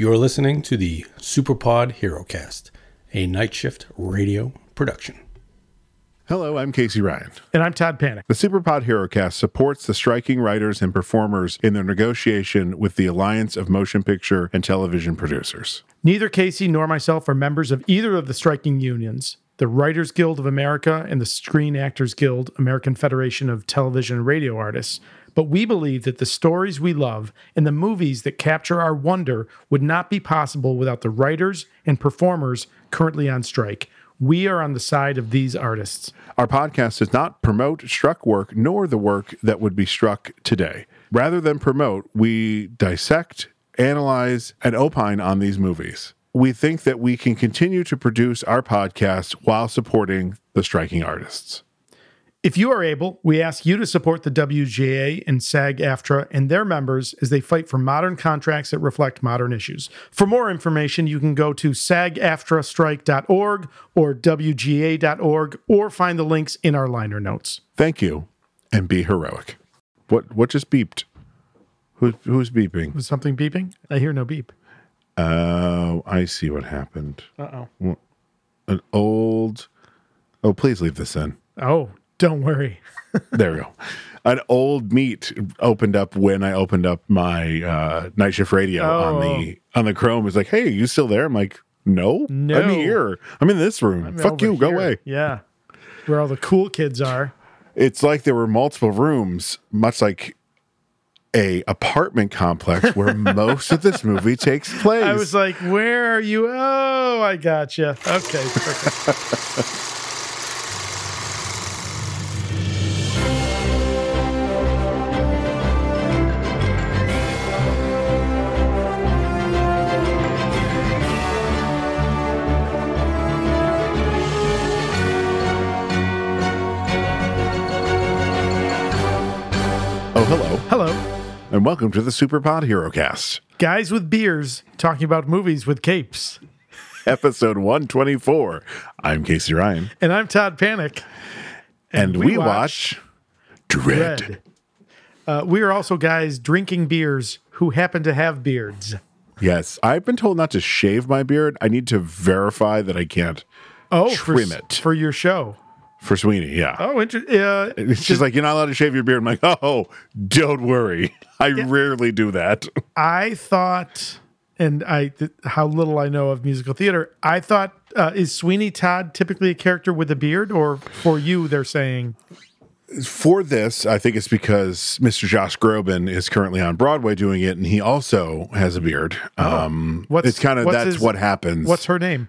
You're listening to the Superpod HeroCast, a night shift radio production. Hello, I'm Casey Ryan. And I'm Todd Panek. The Superpod HeroCast supports the striking writers and performers in their negotiation with the Alliance of Motion Picture and Television Producers. Neither Casey nor myself are members of either of the striking unions, the Writers Guild of America and the Screen Actors Guild, American Federation of Television and Radio Artists. But we believe that the stories we love and the movies that capture our wonder would not be possible without the writers and performers currently on strike. We are on the side of these artists. Our podcast does not promote struck work nor the work that would be struck today. Rather than promote, we dissect, analyze, and opine on these movies. We think that we can continue to produce our podcast while supporting the striking artists. If you are able, we ask you to support the WGA and SAG AFTRA and their members as they fight for modern contracts that reflect modern issues. For more information, you can go to sagaftrastrike.org or WGA.org or find the links in our liner notes. Thank you and be heroic. What what just beeped? Who, who's beeping? Was something beeping? I hear no beep. Oh, I see what happened. Uh oh. An old. Oh, please leave this in. Oh, don't worry. There we go. An old meet opened up when I opened up my uh, night shift radio on the on the Chrome. It's like, hey, you still there? I'm like, no, No. I'm here. I'm in this room. I'm Fuck you, go away. Yeah. Where all the cool kids are. It's like there were multiple rooms, much like a apartment complex where most of this movie takes place. I was like, where are you? Oh, I gotcha. Okay. perfect. and welcome to the Superpod HeroCast, Guys with beers talking about movies with capes. episode 124. I'm Casey Ryan, And I'm Todd Panek. and, we, watch, Dredd. Red. Uh, we are also guys drinking beers who happen to have beards. Yes, I've been told not to shave my beard. I need to verify that I can't Oh, for, Trim it. for your show. For Sweeney. Yeah. Oh, interesting. Uh, It's just like you're not allowed to shave your beard. I'm like, oh, don't worry. I rarely do that. I thought, and I th- how little I know of musical theater. I thought, uh, is Sweeney Todd typically a character with a beard, or for you, they're saying For this, I think it's because Mr. Josh Groban is currently on Broadway doing it, and he also has a beard. Um, What's- it's kind of that's his- what happens. what's her name?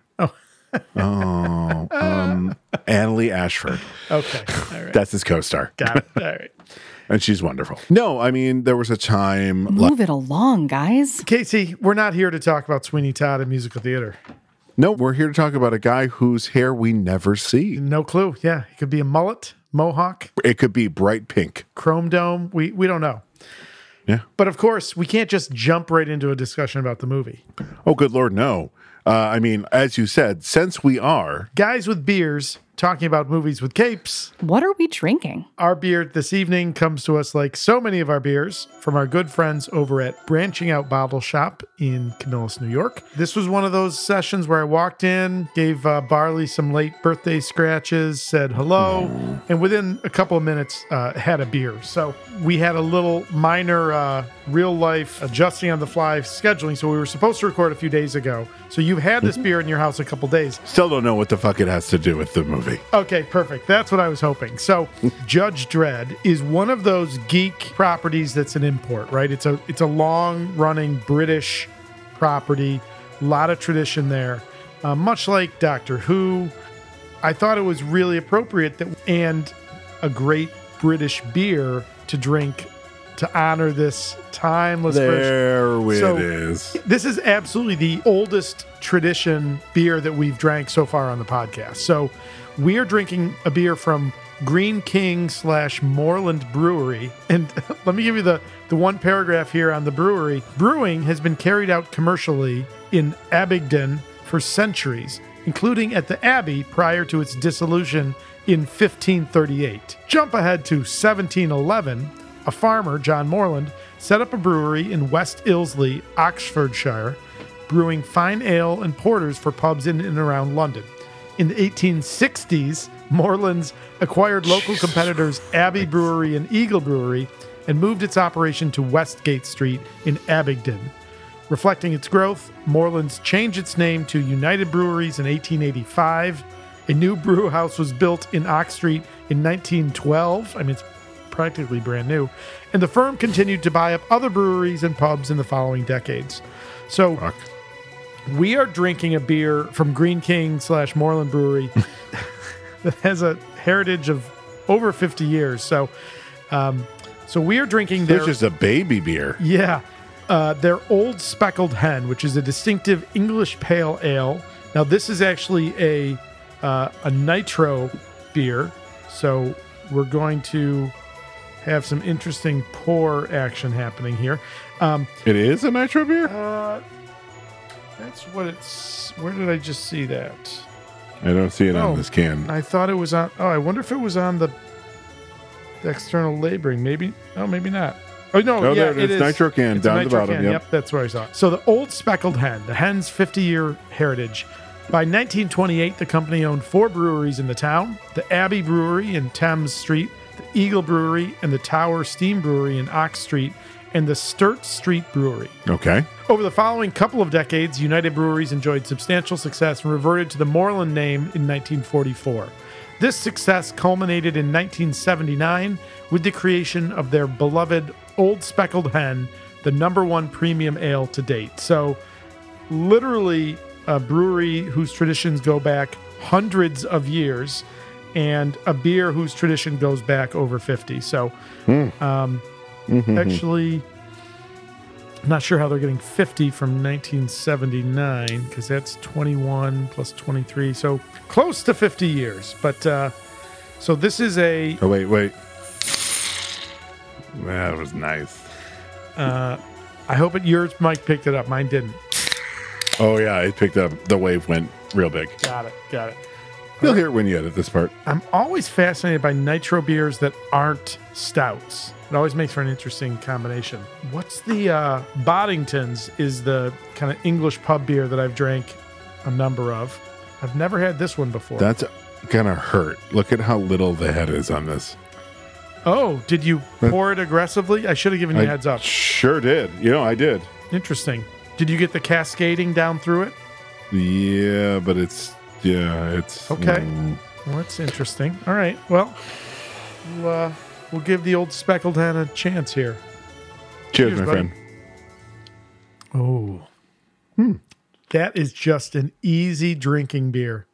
Oh, um, Annaleigh Ashford. okay, all right, That's his co-star, got it. All right, and she's wonderful. No, I mean there was a time like Move it along, guys. Casey, we're not here to talk about Sweeney Todd and musical theater. no, we're here to talk about a guy whose hair we never see. No clue. Yeah, it could be a mullet, mohawk, It could be bright pink. chrome dome. We we don't know. Yeah. But of course, we can't just jump right into a discussion about the movie. Oh, good lord, no. Uh, I mean, as you said, since we are Guys with beers talking about movies with capes. What are we drinking? Our beer this evening comes to us like so many of our beers from our good friends over at Branching Out Bottle Shop in Camillus, New York. This was one of those sessions where I walked in, gave uh, Barley some late birthday scratches, said hello, and within a couple of minutes uh, had a beer. So we had a little minor uh, real life adjusting on the fly scheduling. So we were supposed to record a few days ago. So you've had this beer in your house a couple days. still don't know what the fuck it has to do with the movie. Okay, perfect. That's what I was hoping. So, Judge Dredd is one of those geek properties that's an import, right? It's a it's a long-running British property, a lot of tradition there. Uh, much like Doctor Who, I thought it was really appropriate that and a great British beer to drink to honor this timeless British There it So- is. this is absolutely the oldest tradition beer that we've drank so far on the podcast. So we are drinking a beer from Greene King slash Morland Brewery. And let me give you the, the one paragraph here on the brewery. Brewing has been carried out commercially in Abingdon for centuries, including at the Abbey prior to its dissolution in 1538. Jump ahead to 1711. A farmer, John Morland, set up a brewery in West Ilsley, Oxfordshire. brewing fine ale and porters for pubs in and around London. In the 1860s, Morland's acquired local competitors Abbey Brewery and Eagle Brewery and moved its operation to Westgate Street in Abingdon. Reflecting its growth, Morland's changed its name to United Breweries in 1885. A new brew house was built in Ock Street in 1912. I mean, it's practically brand new. And the firm continued to buy up other breweries and pubs in the following decades. So Fuck. We are drinking a beer from Greene King slash Morland Brewery that has a heritage of over 50 years. So, um, so we are drinking their This is a baby beer. yeah, uh, their Old Speckled Hen, which is a distinctive English pale ale. Now, this is actually a uh, a nitro beer, so we're going to have some interesting pour action happening here. Um, It is a nitro beer? uh, that's what it's. Where did I just see that? I don't see it Oh. on this can. I thought it was on. Oh, I wonder if it was on the, the external labeling. Maybe. Oh, maybe not. Oh no! Oh, yeah, there it is. Nitro can, It's down the nitro bottom, can. yep. that's where I saw it. So the old speckled hen, the hen's 50-year heritage. By 1928, the company owned four breweries in the town: the Abbey Brewery in Thames Street, the Eagle Brewery, and the Tower Steam Brewery in Ock Street, and the Stert Street Brewery. Okay. Over the following couple of decades, United Breweries enjoyed substantial success and reverted to the Morland name in 1944. This success culminated in 1979 with the creation of their beloved Old Speckled Hen, the number one premium ale to date. So, literally, a brewery whose traditions go back hundreds of years and a beer whose tradition goes back over 50. So, um, actually, I'm not sure how they're getting 50 from 1979 because that's 21 plus 23. So close to 50 years. But uh, so this is a, Oh, wait, wait. That was nice. uh, I hope it, yours, Mike, picked it up. Mine didn't. Oh, yeah. It picked up. The wave went real big. Got it. Got it. You'll hear it when you edit this part. I'm always fascinated by nitro beers that aren't stouts. It always makes for an interesting combination. What's the uh, Boddington's is the kind of English pub beer that I've drank a number of. I've never had this one before. That's gonna hurt. Look at how little the head is on this. oh, did you pour it aggressively? I should have given you a heads up. Sure did. You know, I did. Interesting. Did you get the cascading down through it? Yeah, but it's yeah, it's Okay. mm, Well, that's interesting. All right. Well, we'll, uh, we'll give the old speckled hen a chance here. cheers, Cheers, my buddy. friend. Oh. Hmm. That is just an easy drinking beer.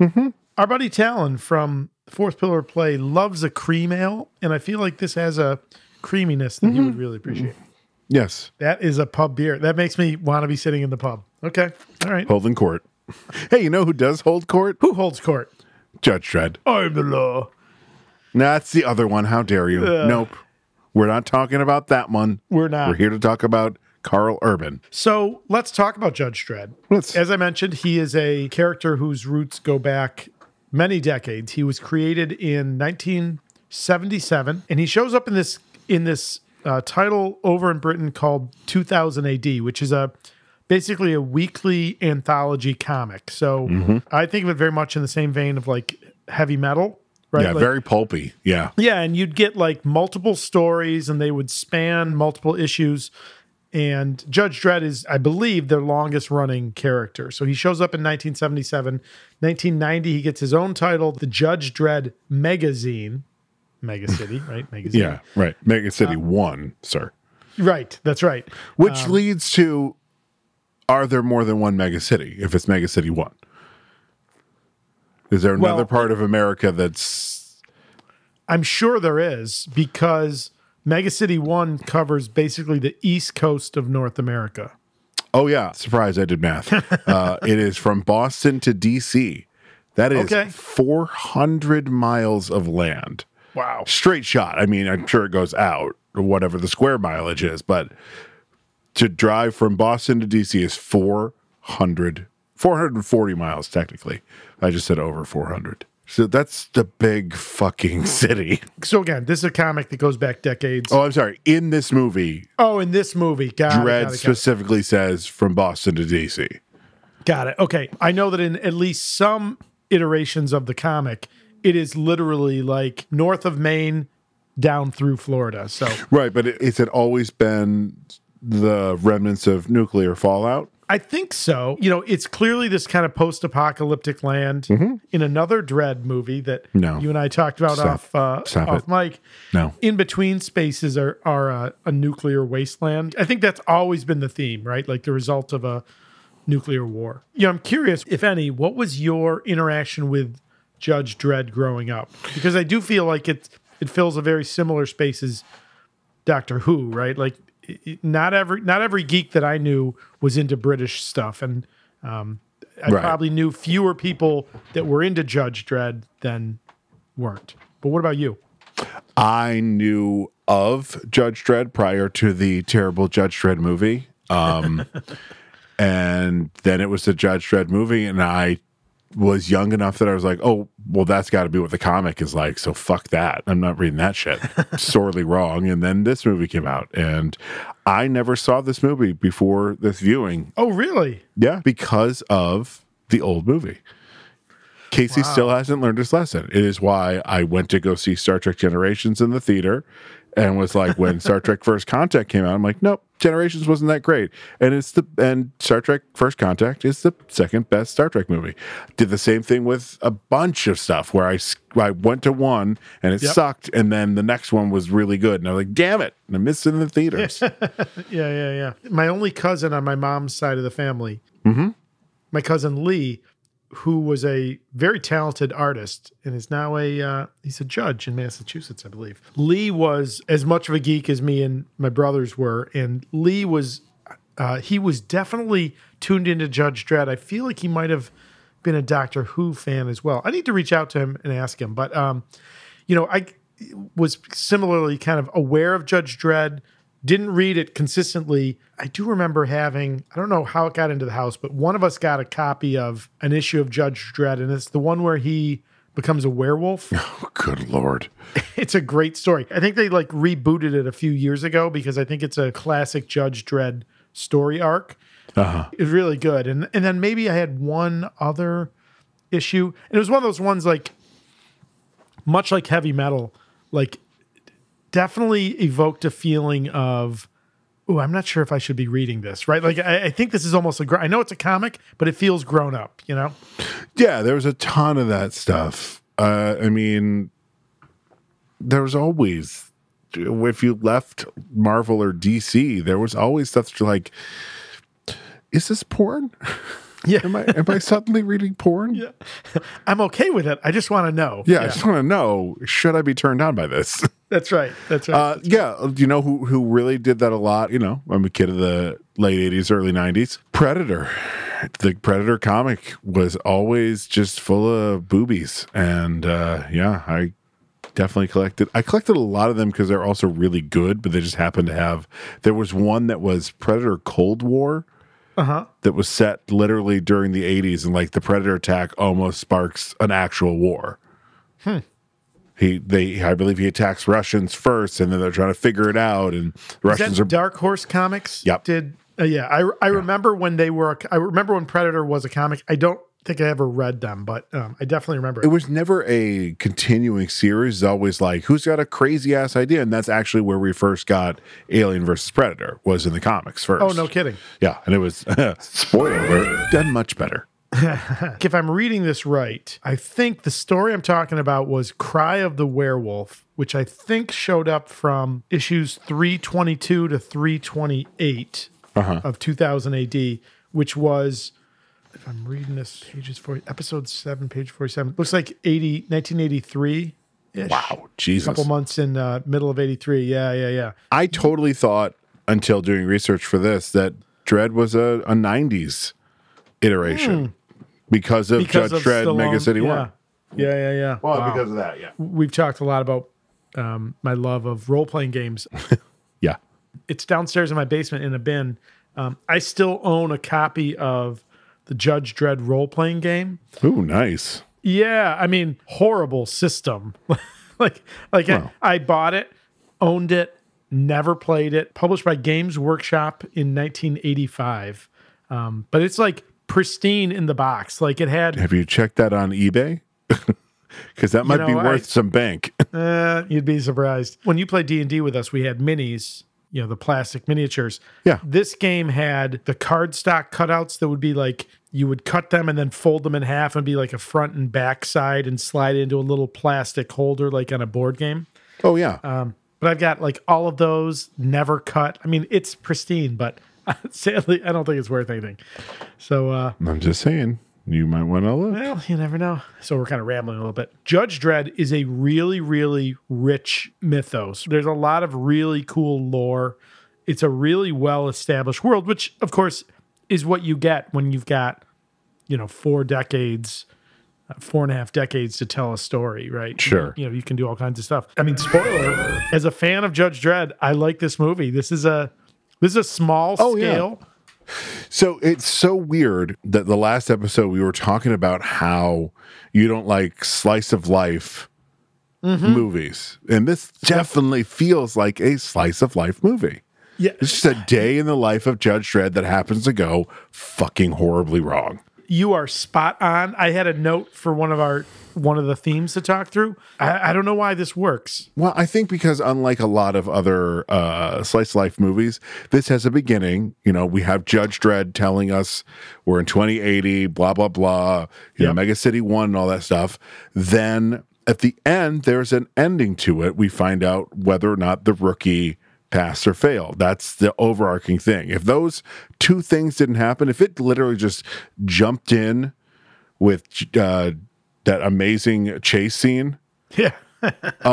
Mm-hmm. Our buddy Talon from Fourth Pillar Play loves a cream ale, and I feel like this has a creaminess that he would mm-hmm. really appreciate. Mm-hmm. Yes, That is a pub beer. That makes me want to be sitting in the pub. Okay. All right. holding court. Hey, you know who does hold court? Who holds court? Judge Dredd. I'm the law. No, that's the other one. How dare you? Nope. We're not talking about that one. We're not. We're here to talk about Karl Urban. So let's talk about Judge Dredd. Let's- As I mentioned, he is a character whose roots go back many decades. He was created in 1977, and he shows up in this in this uh, title over in Britain called 2000 AD, which is a basically a weekly anthology comic. So I think of it very much in the same vein of like heavy metal, right? Yeah, Like- very pulpy. Yeah. yeah, and you'd get like multiple stories and they would span multiple issues. And Judge Dredd is, I believe, their longest running character. So he shows up in 1977. 1990, he gets his own title, the Judge Dredd Magazine. Mega City, right? Magazine. Yeah, right. Mega City 1, sir. Right. That's right. Which Um, leads to are there more than one mega city if it's Mega City 1? Is there another Well- part of America that's I'm sure there is because Mega City 1 covers basically the east coast of North America. Oh yeah, surprise! I did math. uh, it is from Boston to DC. That is Okay. 400 miles of land, Wow. straight shot. I mean, I'm sure it goes out or whatever the square mileage is, but to drive from Boston to DC is 400, 440 miles technically. I just said over 400. So that's the big fucking city. So again, this is a comic that goes back decades. Oh, I'm sorry. In this movie, Oh, in this movie, got it, Dredd got it, got it. specifically says from Boston to DC. Got it. Okay. I know that in at least some iterations of the comic, it is literally like north of Maine down through Florida. So Right, but it, it's had always been the remnants of nuclear fallout. I think so. You know, it's clearly this kind of post apocalyptic land in another Dredd movie that Mm-hmm. No. you and I talked about Stop. off uh, Stop off it. mic. No. In between spaces are, are a, a nuclear wasteland. I think that's always been the theme, right? Like the result of a nuclear war. You know, I'm curious, if any, what was your interaction with Judge Dredd growing up? Because I do feel like it it fills a very similar space as Doctor Who, right? Like not every not every geek that I knew was into British stuff, and um, I Right. probably knew fewer people that were into Judge Dredd than weren't. But what about you? I knew of Judge Dredd prior to the terrible Judge Dredd movie. Um, and then it was the Judge Dredd movie, and I was young enough that I was like, oh, well, that's got to be what the comic is like. So fuck that. I'm not reading that shit. Sorely wrong. And then this movie came out, and I never saw this movie before this viewing. Oh, really? Yeah, because of the old movie. Casey still hasn't learned his lesson. It is why I went to go see Star Trek Generations in the theater and was like, when Star Trek First Contact came out, I'm like, nope, Generations wasn't that great. And it's the and Star Trek First Contact is the second best Star Trek movie. Did the same thing with a bunch of stuff where I I went to one and it Yep. sucked, and then the next one was really good, and I was like, damn it, and I missed it in the theaters. Yeah, yeah, yeah. My only cousin on my mom's side of the family, mm-hmm. my cousin Lee, who was a very talented artist and is now a uh, he's a judge in Massachusetts, I believe. Lee was as much of a geek as me and my brothers were, and Lee was uh, he was definitely tuned into Judge Dredd. I feel like he might have been a Doctor Who fan as well. I need to reach out to him and ask him, but um, you know, I was similarly kind of aware of Judge Dredd, didn't read it consistently. I do remember having, I don't know how it got into the house, but one of us got a copy of an issue of Judge Dredd, and it's the one where he becomes a werewolf. oh, good lord. it's a great story. I think they like rebooted it a few years ago because I think it's a classic Judge Dredd story arc. Uh-huh. It was really good. And and then maybe I had one other issue. And it was one of those ones like much like heavy metal, like definitely evoked a feeling of Oh, I'm not sure if I should be reading this, right? Like, I, I think this is almost a. gr- I know it's a comic, but it feels grown up, you know. Yeah, there was a ton of that stuff. Uh, I mean, there was always, if you left Marvel or DC, there was always stuff that you're like, is this porn? Yeah, Am I am I suddenly reading porn? Yeah, I'm okay with it. I just want to know. Yeah, I just want to know, should I be turned on by this? that's right. That's right. Uh, yeah, do you know who who really did that a lot? You know, I'm a kid of the late '80s, early '90s. Predator, the Predator comic was always just full of boobies, and uh, yeah, I definitely collected. I collected a lot of them because they're also really good, but they just happened to have. There was one that was Predator Cold War. Uh-huh. That was set literally during the 80s, and like the Predator attack almost sparks an actual war. He, they, I believe he attacks Russians first, and then they're trying to figure it out. And Russians that are Dark Horse Comics? Yep. Did uh, yeah? I I remember when they were. I remember when Predator was a comic. I don't think I ever read them, but um, I definitely remember it it. was never a continuing series. It's always like, who's got a crazy ass idea? And that's actually where we first got Alien versus Predator was in the comics first. Oh no, kidding! Yeah, and it was spoiler alert, done much better. If I'm reading this right, I think the story I'm talking about was Cry of the Werewolf, which I think showed up from issues 322 to 328 Uh-huh. of 2000 AD, which was. If I'm reading this, pages for episode seven, page 47. Looks like 80, 1983 ish. Wow, Jesus. A couple months in uh, middle of 83 yeah yeah yeah I totally thought until doing research for this that Dredd was a, a 90s iteration because of because Judge of Dredd Stallone. Mega City yeah. 1. yeah yeah yeah Well, Wow. because of that, yeah. we've talked a lot about um, my love of role-playing games Yeah. it's downstairs in my basement in a bin um, i still own a copy of the judge dredd role-playing game Ooh, nice. Yeah, I mean, horrible system. like, like Well. I, I bought it, owned it, never played it. Published by Games Workshop in 1985, um, but it's like pristine in the box. Like it had, Have you checked that on eBay? Because that might be know, I- worth some bank. uh, you'd be surprised. When you played D and D with us, we had minis. You know the plastic miniatures. Yeah. This game had the cardstock cutouts that would be like you would cut them and then fold them in half and be like a front and back side and slide into a little plastic holder like on a board game. oh yeah. Um, but I've got like all of those never cut. I mean, it's pristine, but sadly, I don't think it's worth anything. So, uh, I'm just saying. You might want to look. well, you never know. So we're kind of rambling a little bit. Judge Dredd is a really, really rich mythos. There's a lot of really cool lore. It's a really well established world, which of course is what you get when you've got, you know, four decades, uh, four and a half decades to tell a story, right? Sure. You know, you can do all kinds of stuff. I mean, spoiler, as a fan of Judge Dredd, I like this movie. This is a this is a small Oh, yeah. scale. So it's so weird that the last episode we were talking about how you don't like slice of life Mm-hmm. movies. And this definitely feels like a slice of life movie. Yeah. It's just a day in the life of Judge Dredd that happens to go fucking horribly wrong. You are spot on. I had a note for one of our one of the themes to talk through. I, I don't know why this works. Well, I think because unlike a lot of other uh, slice life movies, this has a beginning. You know, we have Judge Dredd telling us we're in 2080, blah blah blah. You know, Yep. Mega City One and all that stuff. Then at the end, there's an ending to it. We find out whether or not the rookie passed or failed. That's the overarching thing. If those two things didn't happen, if it literally just jumped in with uh, that amazing chase scene Yeah.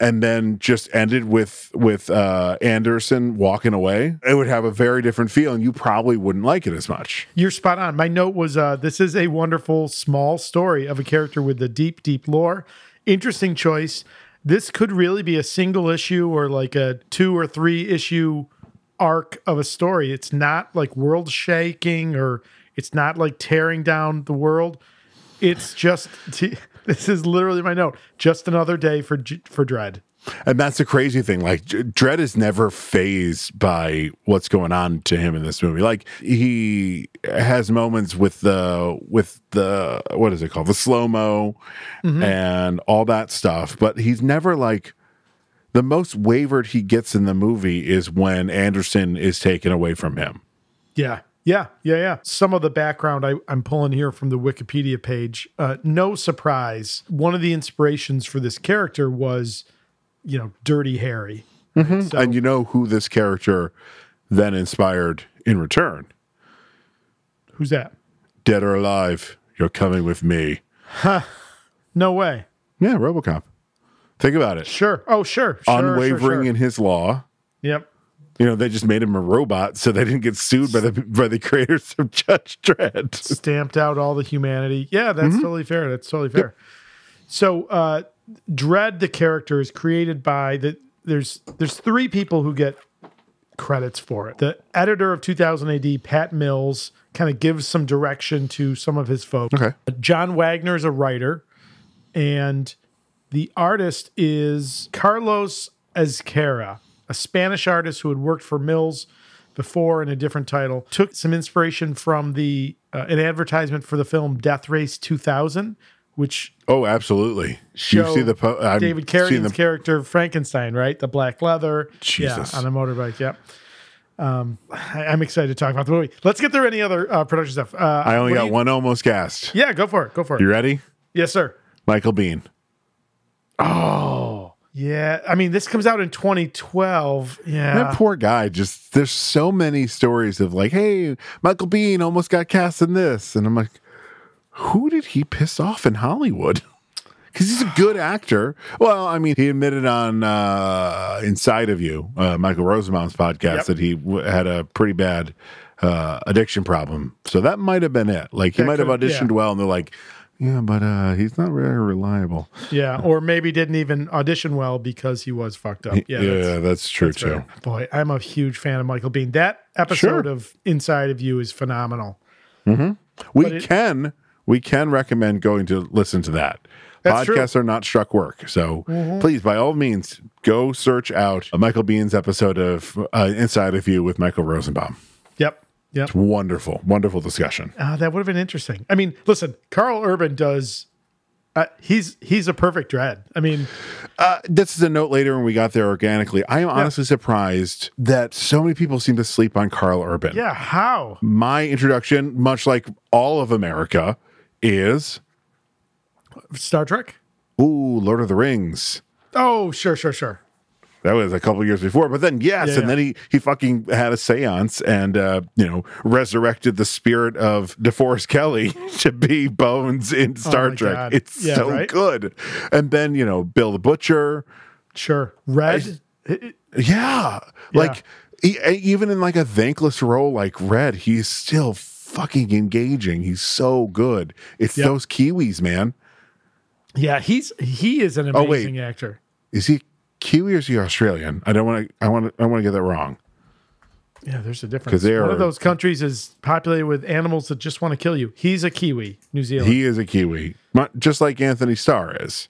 and then just ended with with uh Anderson walking away, it would have a very different feel and you probably wouldn't like it as much. You're spot on. My note was uh, this is a wonderful small story of a character with a deep, deep lore. Interesting choice. This could really be a single issue or like a two or three issue arc of a story. It's not like world shaking or it's not like tearing down the world. It's just this is literally my note. Just another day for for Dredd. And that's the crazy thing. Like Dredd is never phased by what's going on to him in this movie. Like he has moments with the with the what is it called? The slow-mo mm-hmm. and all that stuff, but he's never like the most wavered he gets in the movie is when Anderson is taken away from him. Yeah. Yeah, yeah, yeah. Some of the background I, I'm pulling here from the Wikipedia page. Uh, no surprise. One of the inspirations for this character was, you know, Dirty Harry. So- and you know who this character then inspired in return? Who's that? Dead or alive, you're coming with me. No way. Yeah, Robocop. Think about it. Sure. Oh, sure. sure Unwavering Sure, sure. in his law. Yep. You know, they just made him a robot so they didn't get sued by the by the creators of Judge Dredd. Stamped out all the humanity. Yeah, that's Mm-hmm. totally fair. That's totally fair. So, uh, Dredd, the character, is created by the. There's there's three people who get credits for it. The editor of 2000 AD, Pat Mills, kind of gives some direction to some of his folks. Okay. John Wagner is a writer, and the artist is Carlos Ezquerra, a Spanish artist who had worked for Mills before in a different title. Took some inspiration from the uh, an advertisement for the film Death Race 2000, which Oh, absolutely. you see the po- David Carradine's the- character Frankenstein, right? The black leather, Jesus. yeah, on a motorbike. Yep. Um, I, I'm excited to talk about the movie. Let's get through any other uh, production stuff. Uh, I only got you- one almost cast. Yeah, go for it. Go for it. You ready? yes, sir. Michael Biehn. Yeah, I mean, this comes out in 2012. Yeah, That poor guy. Just there's so many stories of like, hey, Michael Biehn almost got cast in this, and I'm like, who did he piss off in Hollywood? Because he's a good actor. Well, I mean, he admitted on uh, Inside of You, uh, Michael Rosenbaum's podcast, Yep. that he w- had a pretty bad uh, addiction problem. So that might have been it. Like he might have auditioned yeah. well, and they're like, yeah, but uh, he's not very reliable. yeah, or maybe didn't even audition well because he was fucked up. Yeah, Yeah, that's- that's, true that's too. fair. Boy, I'm a huge fan of Michael Biehn. That episode Sure. of Inside of You is phenomenal. We it- can we can recommend going to listen to that. That's true. Podcasts are not struck work. So please, by all means, go search out Michael Biehn's episode of uh, Inside of You with Michael Rosenbaum. Yep. Yep. Wonderful, wonderful discussion. Uh, that would have been interesting. I mean, listen, Karl Urban does. Uh, he's he's a perfect Dredd. I mean, Uh, this is a note later when we got there organically. I am honestly surprised that so many people seem to sleep on Karl Urban. yeah, how? My introduction, much like all of America, is Star Trek? ooh, Lord of the Rings. Oh, sure, sure, sure. That was a couple years before, but then yes, Yeah, and yeah. then he he fucking had a séance and uh, you know resurrected the spirit of DeForest Kelley to be Bones in Star Oh Trek. God. It's Yeah, so right? good. And then you know Bill the Butcher, Sure. Red? yeah, like e- even in like a thankless role like Red, he's still fucking engaging. He's so good. It's Yep. those Kiwis, man. yeah, he's he is an Oh, amazing actor. Is he Kiwi or is he Australian? I don't want to. I want to. I want to get that wrong. Yeah, there's a difference. 'Cause they One of those countries is populated with animals that just want to kill you. He's a Kiwi, New Zealand. He is a Kiwi, just like Anthony Starr is.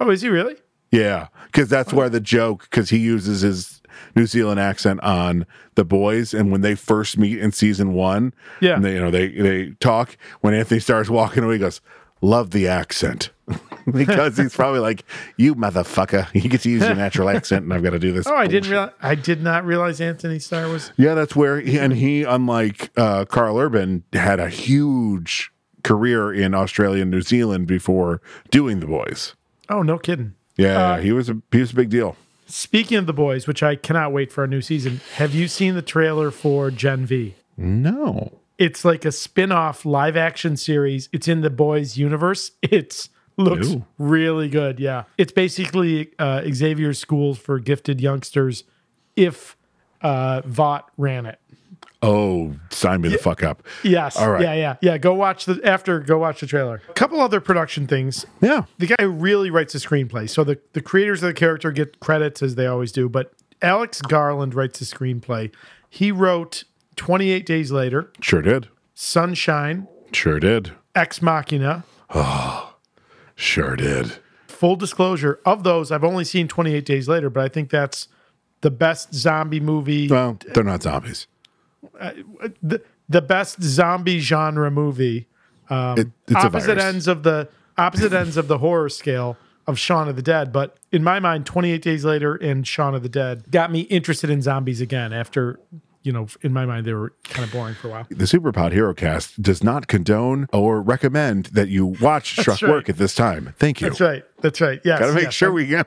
oh, is he really? Yeah, because that's where the joke. Because he uses his New Zealand accent on the boys, and when they first meet in season one, Yeah. and they you know they they talk. When Anthony Starr's walking away, he goes, "Love the accent," because he's probably like, "You motherfucker, you get to use your natural accent, and I've got to do this." Oh, I didn't realize. I did not realize Anthony Starr was. Yeah, that's where he, and he, unlike uh, Karl Urban, had a huge career in Australia and New Zealand before doing the boys. Oh, no kidding. Yeah, Uh, he was a he was a big deal. Speaking of the boys, which I cannot wait for a new season. Have you seen the trailer for Gen V? No, It's like a spin-off live action series. It's in the boys universe. It's looks Ooh. really good. Yeah. It's basically uh, Xavier's schools for gifted youngsters if uh, Vought ran it. oh, sign me the fuck up. Yes. All right. Yeah, yeah. Yeah, go watch the after go watch the trailer. A couple other production things. Yeah, The guy who really writes the screenplay. So the, the creators of the character get credits as they always do, but Alex Garland writes the screenplay. He wrote 28 Days Later, sure did, Sunshine, sure did, Ex Machina. Oh, sure did. Full disclosure, of those, I've only seen 28 Days Later, but I think that's the best zombie movie, Well, they're not zombies. Uh, the, the best zombie genre movie. Um, it, it's a opposite virus. ends of the opposite ends of the horror scale of Shaun of the Dead. But in my mind, 28 Days Later and Shaun of the Dead got me interested in zombies again after, you know, in my mind, they were kind of boring for a while. The Superpod Hero Cast does not condone or recommend that you watch Struck right. Work at this time. Thank you. That's right. That's right. Yeah. Gotta make yes. sure we get.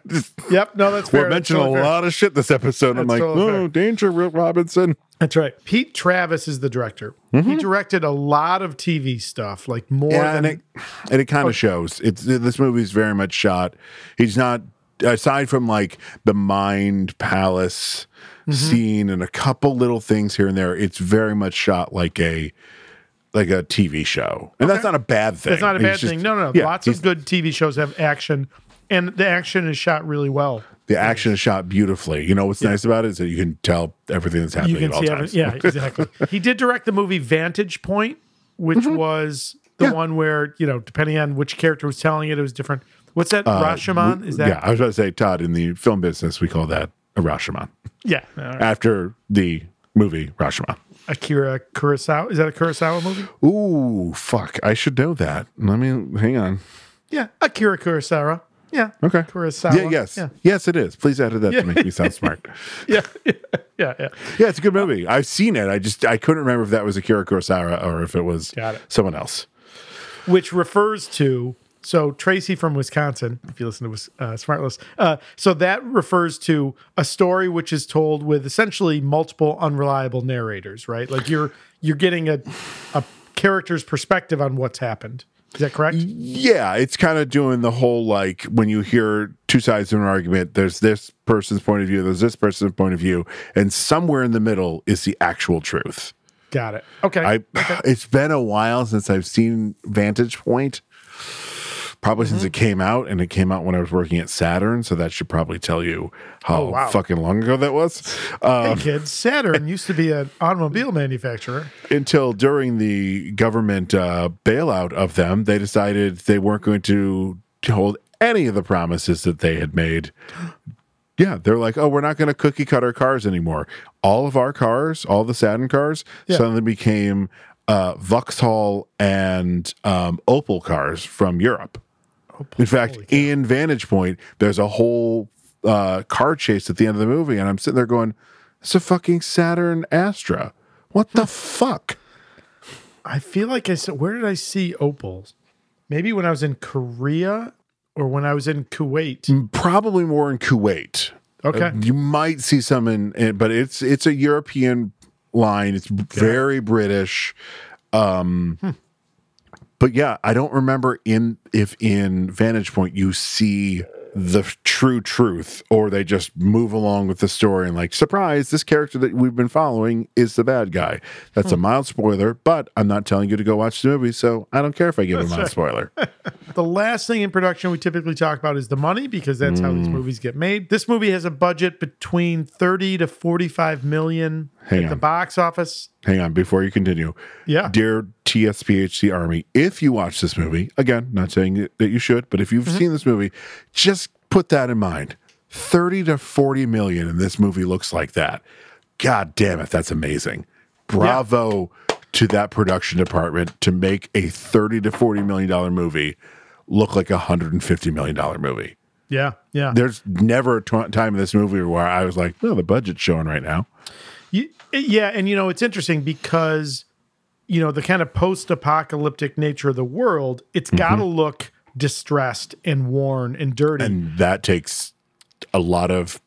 Yep. No, that's fair. We're mentioning totally a fair. lot of shit this episode. I'm like, totally oh, fair. danger, Robinson. That's right. Pete Travis is the director. He directed a lot of TV stuff, like more Mm-hmm. Yeah, than and it and it Oh. kind of shows. It's this movie's very much shot. He's not aside from like the Mind Palace Mm-hmm. scene and a couple little things here and there. It's very much shot like a like a TV show, and that's not a bad thing. It's not a bad just- thing. No, no, no. yeah, Lots of good TV shows have action, and the action is shot really well. The action is shot beautifully. You know what's nice about it is that you can tell everything that's happening You can see, times. every, yeah, exactly. he did direct the movie Vantage Point, which was the Mm-hmm. Yeah. one where you know, depending on which character was telling it, it was different. What's that? Rashomon? Is that? Uh, yeah, I was about to say, Todd, in the film business, we call that Rashomon Yeah. Right. after the movie Rashomon. Akira Kurosawa. Is that a Kurosawa movie? Ooh, fuck! I should know that. Let me hang on. Yeah, Akira Kurosawa. Yeah. Okay. Kurosawa. Yeah. Yes. Yeah. Yes, it is. Please edit that to make me sound smart. Yeah. yeah. Yeah. Yeah, it's a good movie. I've seen it. I just I couldn't remember if that was Akira Kurosawa or if it was it. someone else. which refers to so Tracy from Wisconsin, if you listen to uh, Smartless, uh, so that refers to a story which is told with essentially multiple unreliable narrators, right? Like you're you're getting a a character's perspective on what's happened. Is that correct? Yeah, it's kind of doing the whole like when you hear two sides of an argument, there's this person's point of view, there's this person's point of view, and somewhere in the middle is the actual truth. Got it. Okay. I it's been a while since I've seen Vantage Point, probably Mm-hmm. since it came out, and it came out when I was working at Saturn, so that should probably tell you how Oh, wow. fucking long ago that was. Um, Hey kids, Saturn used to be an automobile manufacturer. until during the government uh, bailout of them, they decided they weren't going to hold any of the promises that they had made. Yeah, they're like, oh, we're not going to cookie cut our cars anymore. All of our cars, all the Saturn cars, Yeah. suddenly became uh, Vauxhall and um, Opel cars from Europe. In fact, in Vantage Point, there's a whole uh, car chase at the end of the movie, and I'm sitting there going, "It's a fucking Saturn Astra. What the fuck?" I feel like I said, where did I see Opels? Maybe when I was in Korea or when I was in Kuwait. Probably more in Kuwait. Okay. Uh, you might see some in, in, but it's it's a European line. It's very British. Um, But yeah, I don't remember in if in Vantage Point you see the true truth, or they just move along with the story and like, surprise, this character that we've been following is the bad guy. That's a mild spoiler, but I'm not telling you to go watch the movie, so I don't care if I give a mild spoiler. The last thing in production we typically talk about is the money because that's how Mm. these movies get made. This movie has a budget between 30 to 45 million Hang at the box office. Hang on, before you continue. Yeah. Dear TSPHC Army, if you watch this movie, again, not saying that- you should, but if you've Mm-hmm. seen this movie, just put that in mind. 30 to 40 million in this movie looks like that. God damn it, that's amazing. Bravo to that production department to make a 30 to 40 million dollar movie look like a 150 million dollar movie. Yeah. Yeah. There's never a t- time in this movie where I was like, "Well, the budget's showing right now." You- yeah, and you know it's interesting because you know the kind of post-apocalyptic nature of the world. It's Mm-hmm. got to look distressed and worn and dirty. And that takes a lot of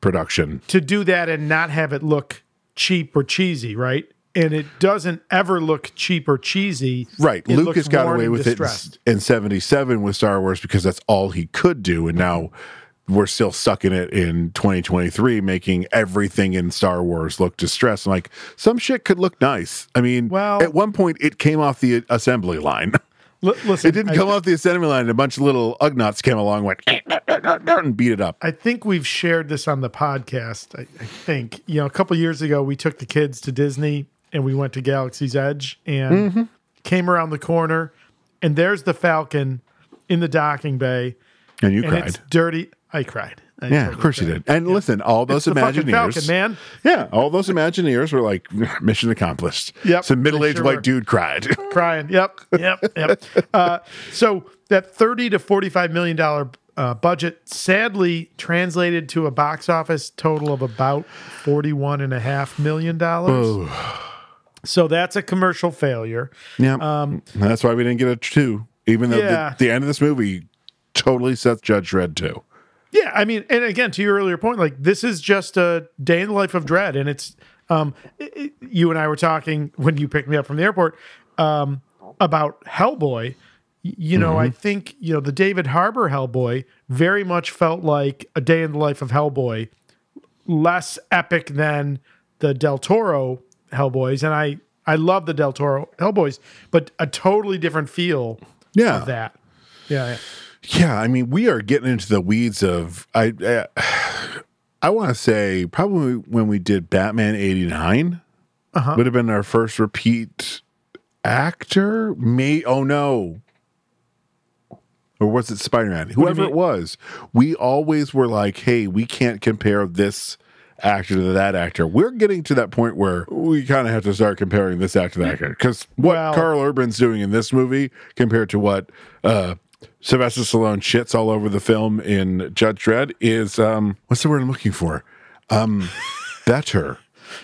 production. to do that and not have it look cheap or cheesy, right? And it doesn't ever look cheap or cheesy. Right. It Lucas got away with distressed. it in 77 with Star Wars because that's all he could do. And now we're still stuck in it in 2023, making everything in Star Wars look distressed. Like some shit could look nice. I mean, Well- at one point it came off the assembly line. L- listen, It didn't I, come off the assembly line. And a bunch of little Ugnaughts came along, went and beat it up. I think we've shared this on the podcast. I, I think you know a couple years ago we took the kids to Disney and we went to Galaxy's Edge and Mm-hmm. came around the corner and there's the Falcon in the docking bay And you and cried. it's dirty. I cried. I Yeah, totally of course you did. And listen, all those It's Imagineers, Falcon, man. Yeah, all those Imagineers were like, mission accomplished. Yep, Some middle aged sure white were. dude cried. crying. Yep, yep, yep. Uh, so that thirty to forty-five million dollar uh, budget, sadly, translated to a box office total of about forty-one and a half million dollars. So that's a commercial failure. yeah. That's why we didn't get a two, even though Um, Yeah. the, the end of this movie totally sets Judge Dredd too. Yeah, I mean, and again, to your earlier point, like this is just a day in the life of Dredd, and it's um, it- you and I were talking when you picked me up from the airport um, about Hellboy. You know, I think you know the David Harbour Hellboy very much felt like a day in the life of Hellboy, less epic than the Del Toro Hellboys, and I I love the Del Toro Hellboys, but a totally different feel Yeah. of that. Yeah, yeah. Yeah, I mean, we are getting into the weeds of I. Uh, I want to say probably when we did Batman '89 Uh-huh. would have been our first repeat actor. May oh no, or was it Spider Man? Whoever it was, we always were like, "Hey, we can't compare this." actor to that actor we're getting to that point where we kind of have to start comparing this actor to that actor because what Well- Karl Urban's doing in this movie compared to what uh Sylvester Stallone shits all over the film in Judge Dredd is um what's the word I'm looking for? Um better.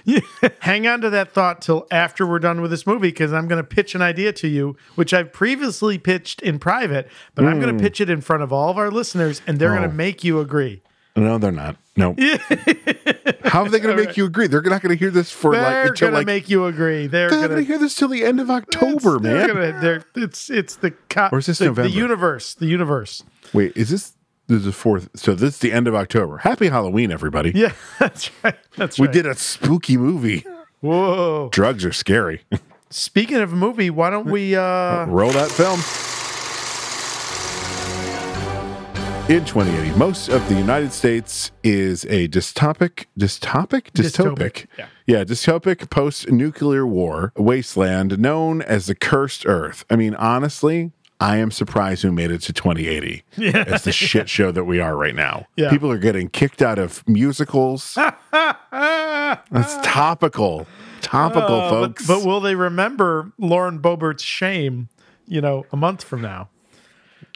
Hang on to that thought till after we're done with this movie because I'm going to pitch an idea to you, which I've previously pitched in private, but I'm going to pitch it in front of all of our listeners and they're going Oh. to make you agree. No, they're not. No. How are they going to make you agree? They're not going to hear this for like They're going to make you agree. They're they're not going to hear this till the end of October, man. Gonna, they're, it's it's the co- Or is this the, November? the universe. The universe. Wait, is this this is the fourth? So this is the end of October. Happy Halloween, everybody. Yeah, that's right. That's right. We right. did a spooky movie. Whoa. Drugs are scary. Speaking of a movie, why don't we uh Roll that film. In 2080, most of the United States is a dystopic, dystopic, dystopic, Dystopic, yeah. yeah, dystopic post-nuclear war wasteland known as the cursed Earth. I mean, honestly, I am surprised we made it to 2080 Yeah. as the shit show that we are right now. Yeah. People are getting kicked out of musicals. That's topical, topical, Uh, but, folks. but will they remember Lauren Boebert's shame, you know, a month from now?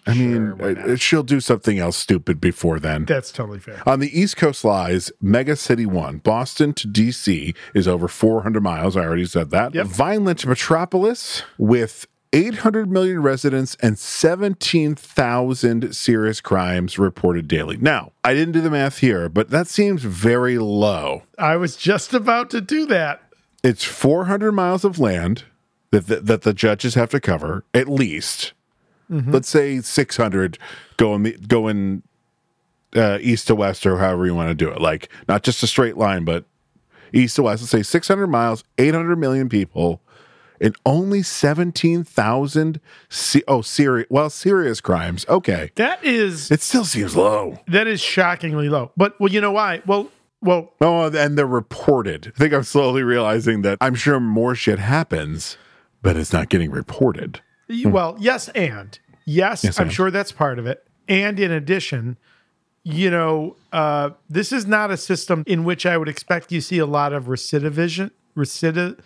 I mean, she'll do something else stupid before then. That's totally fair. On the East Coast lies Mega City 1. Boston to DC is over 400 miles. I already said that. Yep. Violent metropolis with 800 million residents and 17,000 serious crimes reported daily. Now, I didn't do the math here, but that seems very low. I was just about to do that. It's 400 miles of land that the, that the judges have to cover, at least. Let's say 600 going going uh, east to west or however you want to do it. Like not just a straight line, but east to west. Let's say 600 miles, 800 million people, and only 17,000. Se- oh, serious. Well, serious crimes. Okay, That is it still seems low. that is shockingly low. But well, you know why? Well, well, Oh, and they're reported. I think I'm slowly realizing that I'm sure more shit happens, but it's not getting reported. Y- well, yes, and yes, Hmm. Yes, I'm and. sure that's part of it. And in addition, you know, uh, this is not a system in which I would expect you see a lot of recidivism, recidiv,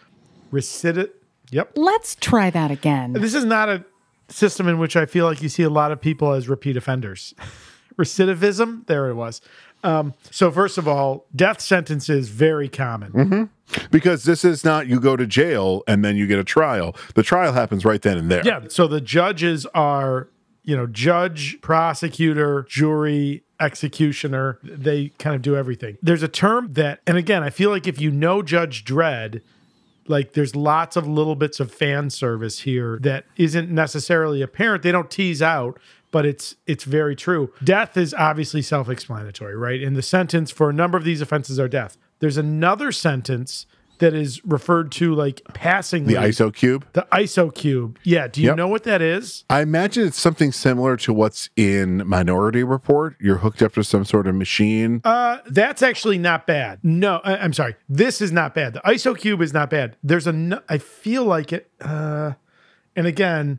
recidiv. Yep, Let's try that again. This is not a system in which I feel like you see a lot of people as repeat offenders. Recidivism, there it was. Um, so, first of all, death sentences very common. Mm-hmm. Because this is not you go to jail and then you get a trial. The trial happens right then and there. Yeah. So the judges are, you know, judge, prosecutor, jury, executioner. They kind of do everything. There's a term that, and again, I feel like if you know Judge Dredd, like there's lots of little bits of fan service here that isn't necessarily apparent. They don't tease out, but it's it's very true. Death is obviously self-explanatory, right? And the sentence for a number of these offenses are death. There's another sentence that is referred to like passing The ISO cube. The ISO cube. Yeah. Do you Yep. know what that is? I imagine it's something similar to what's in Minority Report. You're hooked up to some sort of machine. Uh, that's actually not bad. No, I, I'm sorry. This is not bad. The ISO cube is not bad. There's a. I feel like it. Uh, and again,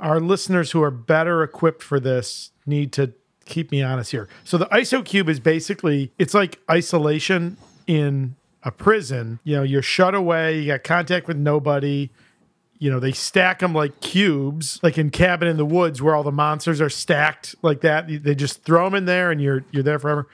our listeners who are better equipped for this need to keep me honest here. So the ISO cube is basically it's like isolation in a prison. You know, you're shut away. You got contact with nobody. You know, they stack them like cubes, like in Cabin in the Woods, where all the monsters are stacked like that. They just throw them in there, and you're you're there forever.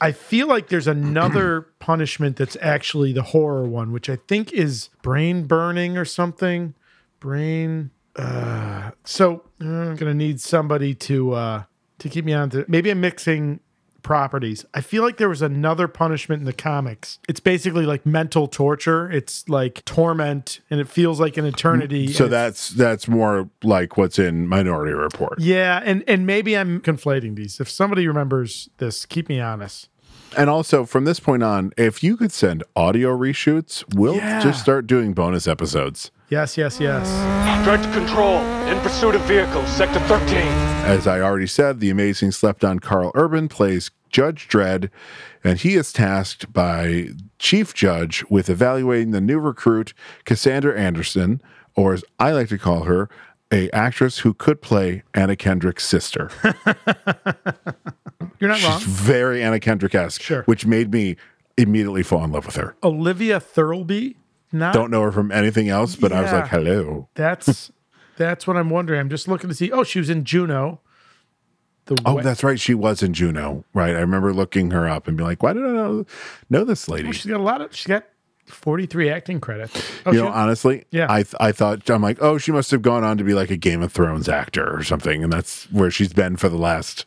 I feel like there's another punishment that's actually the horror one, which I think is brain burning or something. Brain. Uh, so I'm gonna need somebody to uh, to keep me on. To, maybe I'm mixing properties. I feel like there was another punishment in the comics. It's basically like mental torture. It's like torment, and it feels like an eternity. So that's that's more like what's in Minority Report. yeah, and and maybe I'm conflating these. If somebody remembers this, keep me honest. And also from this point on, if you could send audio reshoots, we'll Yeah. just start doing bonus episodes. Yes, yes, yes. Direct control. In pursuit of vehicles. Sector 13. As I already said, the amazing slept on Karl Urban plays Judge Dredd, and he is tasked by Chief Judge with evaluating the new recruit, Cassandra Anderson, or as I like to call her, a actress who could play Anna Kendrick's sister. You're not wrong. Very Anna Kendrick esque, Sure. which made me immediately fall in love with her. Olivia Thirlby. Not Don't know her from anything else, but I was like, hello. That's that's what I'm wondering. I'm just looking to see. Oh, she was in Juno. Oh, that's right. She was in Juno, right? I remember looking her up and being like, why did I know, know this oh, lady? she's got a lot of. She's got 43 acting credits. Oh, you she- know, honestly, Yeah. I th- I thought I'm like, oh, she must have gone on to be like a Game of Thrones actor or something, and that's where she's been for the last,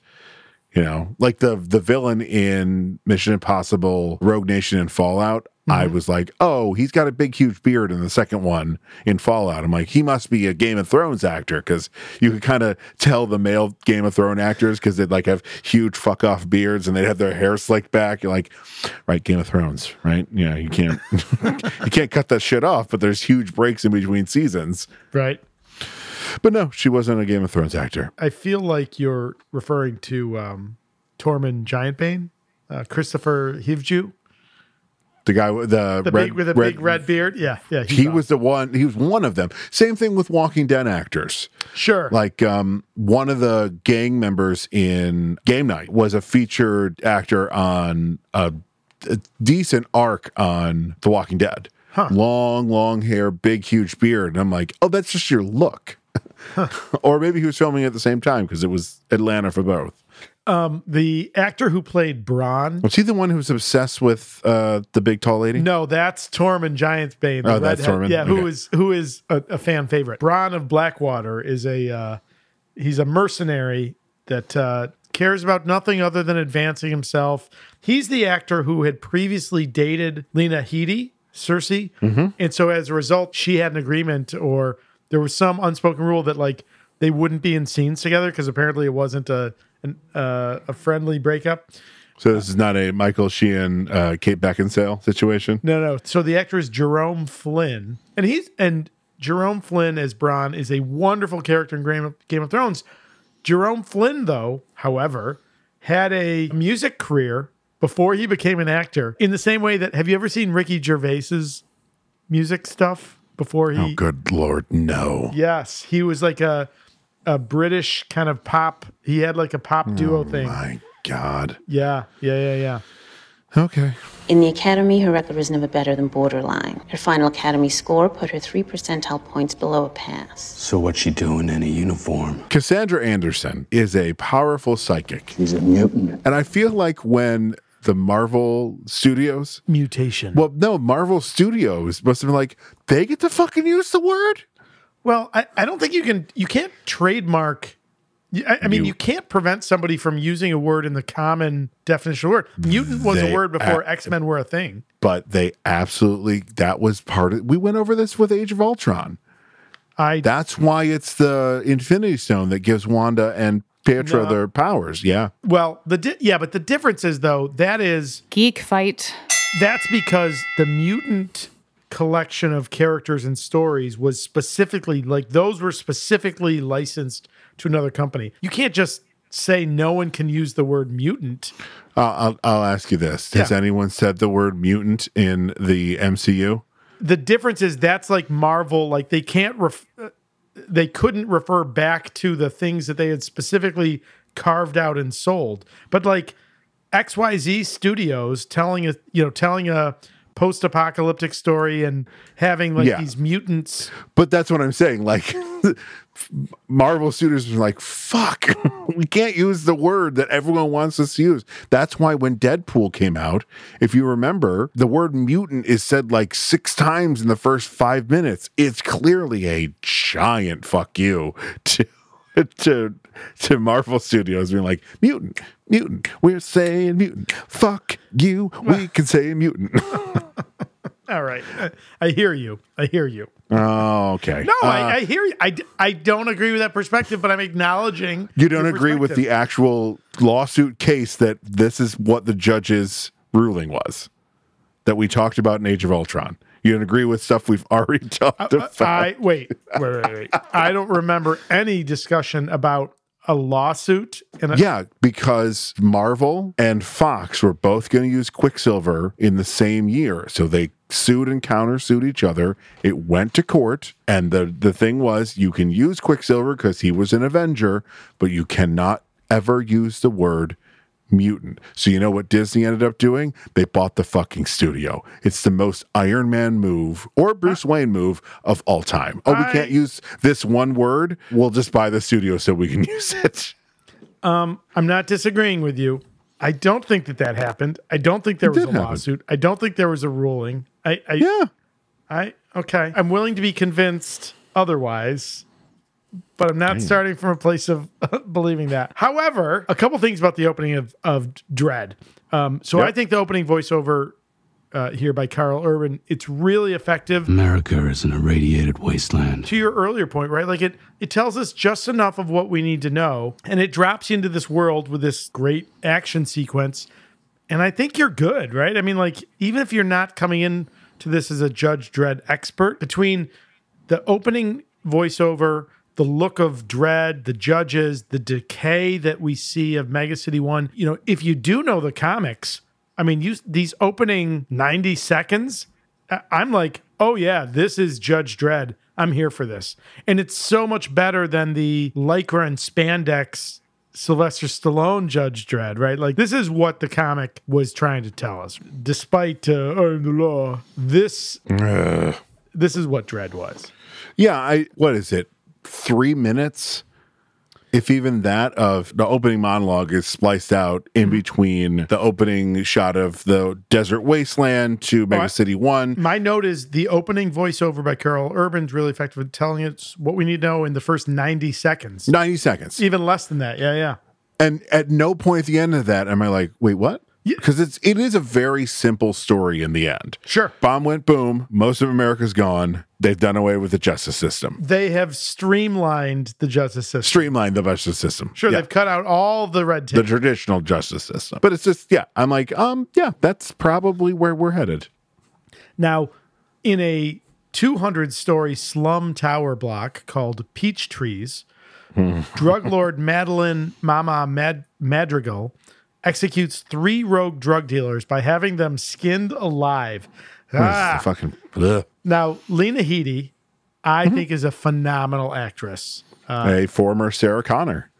you know, like the the villain in Mission Impossible, Rogue Nation, and Fallout. I Mm-hmm. was like, oh, he's got a big, huge beard in the second one in Fallout. I'm like, he must be a Game of Thrones actor because you could kind of tell the male Game of Thrones actors because they'd like have huge fuck off beards and they'd have their hair slicked back. You're like, right, Game of Thrones, right? Yeah, you can't you can't cut that shit off, but there's huge breaks in between seasons. right. But no, she wasn't a Game of Thrones actor. I feel like you're referring to um, Tormund Giantbane, uh, Kristofer Hivju, The guy with the, the red, big with a big red beard. Yeah, yeah. He was the one. He was one of them. Same thing with Walking Dead actors. sure. Like um, one of the gang members in Game Night was a featured actor on a, a decent arc on The Walking Dead. Long, long hair, big, huge beard, and I'm like, oh, that's just your look. or maybe he was filming at the same time because it was Atlanta for both. the actor who played Bronn. Was he the one who was obsessed with uh, the big tall lady? No, that's Tormund Giantsbane. Oh, that's redhead- Tormund. Yeah, who Okay. is who is a, a fan favorite. Bronn of Blackwater is a uh, he's a mercenary that uh, cares about nothing other than advancing himself. He's the actor who had previously dated Lena Headey, Cersei, Mm-hmm. and so as a result, she had an agreement or there was some unspoken rule that like they wouldn't be in scenes together because apparently it wasn't a an, uh, a friendly breakup. So this is not a Michael Sheen, uh, Kate Beckinsale situation. No, no. So the actor is Jerome Flynn, and he's and Jerome Flynn as Bronn is a wonderful character in Game of, Game of Thrones. Jerome Flynn, though, however, had a music career before he became an actor. In the same way that have you ever seen Ricky Gervais's music stuff before he? Oh, good lord, no. Yes, he was like a a British kind of pop. He had like a pop oh, duo thing. My God. Yeah, yeah, yeah, yeah. Okay. In the academy, her record was never better than borderline. Her final academy score put her three percentile points below a pass. So what's she doing in a uniform? Cassandra Anderson is a powerful psychic. She's a mutant. And I feel like when the Marvel Studios, Mutation. well, no, Marvel Studios must have been like, they get to fucking use the word? Well, I, I don't think you can. You can't trademark. I, I mean, you, can't prevent somebody from using a word in the common definition of word. Mutant was a word before X Men were a thing. But they absolutely, that was part of, we went over this with Age of Ultron. I That's why it's the Infinity Stone that gives Wanda and Pietro No. their powers. Yeah. well, the di- yeah, but the difference is though that is Geek fight. that's because the mutant collection of characters and stories was specifically like those were specifically licensed to another company. You can't just say no one can use the word mutant. Uh, I'll, I'll ask you this Has Yeah. anyone said the word mutant in the MCU? the difference is that's like Marvel, like they can't ref- uh, they couldn't refer back to the things that they had specifically carved out and sold. But like XYZ Studios telling a you know telling a post-apocalyptic story and having like Yeah. these mutants But that's what I'm saying. Like Marvel Studios was like, fuck, we can't use the word that everyone wants us to use. That's why when Deadpool came out, if you remember, the word mutant is said like six times in the first five minutes. It's clearly a giant fuck you to to to Marvel Studios being like, mutant, mutant, we're saying mutant. Fuck you, we can say mutant. All right. I hear you. I hear you. oh, okay. No, Uh, I, I hear you. I don't agree with that perspective, but I'm acknowledging. You don't agree with the actual lawsuit case that this is what the judge's ruling was that we talked about in Age of Ultron. You don't agree with stuff we've already talked about. I wait, wait, wait, wait. I don't remember any discussion about a lawsuit. A, yeah, because Marvel and Fox were both going to use Quicksilver in the same year. So they sued and countersued each other. It went to court. And the, the thing was, you can use Quicksilver because he was an Avenger, but you cannot ever use the word mutant. So you know what Disney ended up doing? They bought the fucking studio. It's the most Iron Man move or Bruce Wayne move of all time. Oh, we I- can't use this one word. We'll just buy the studio so we can use it. Um, I'm not disagreeing with you. I don't think that that happened. I don't think there was a happen. lawsuit. I don't think there was a ruling. I, I, Yeah. I, okay. I'm willing to be convinced otherwise, but I'm not starting from a place of believing that. However, a couple things about the opening of, of Dredd. Um, so Yep. I think the opening voiceover uh, here by Karl Urban, it's really effective. America is an irradiated wasteland. to your earlier point, right? Like it it tells us just enough of what we need to know and it drops you into this world with this great action sequence. And I think you're good, right? I mean, like, even if you're not coming in to this as a Judge Dredd expert, between the opening voiceover, the look of Dredd, the judges, the decay that we see of Mega City 1. You know, if you do know the comics, I mean, you these opening 90 seconds, I'm like, "Oh yeah, this is Judge Dredd. I'm here for this." And it's so much better than the lycra and spandex Sylvester Stallone Judge Dredd, right? Like this is what the comic was trying to tell us. Despite uh, I'm the law, this this is what Dredd was. Yeah, I what is it? Three minutes, if even that, of the opening monologue is spliced out in Mm-hmm. between the opening shot of the desert wasteland to Mega I- City One. My note is the opening voiceover by Karl Urban's really effective at telling us what we need to know in the first 90 seconds. Ninety seconds, Even less than that. Yeah, yeah. and at no point at the end of that am I like, wait, what? Because it's it is a very simple story in the end. Sure. Bomb went boom. Most of America's gone. They've done away with the justice system. They have streamlined the justice system. Streamlined the justice system. Sure, Yeah. they've cut out all the red tape. the traditional justice system. But it's just, yeah, I'm like, um, yeah, that's probably where we're headed. Now, in a 200 story slum tower block called Peach Trees, drug lord Madeline Mama Mad- Madrigal executes three rogue drug dealers by having them skinned alive. Hmm, ah. Fucking ugh. Now, Lena Headey, I mm-hmm. think, is a phenomenal actress. Uh, a former Sarah Connor.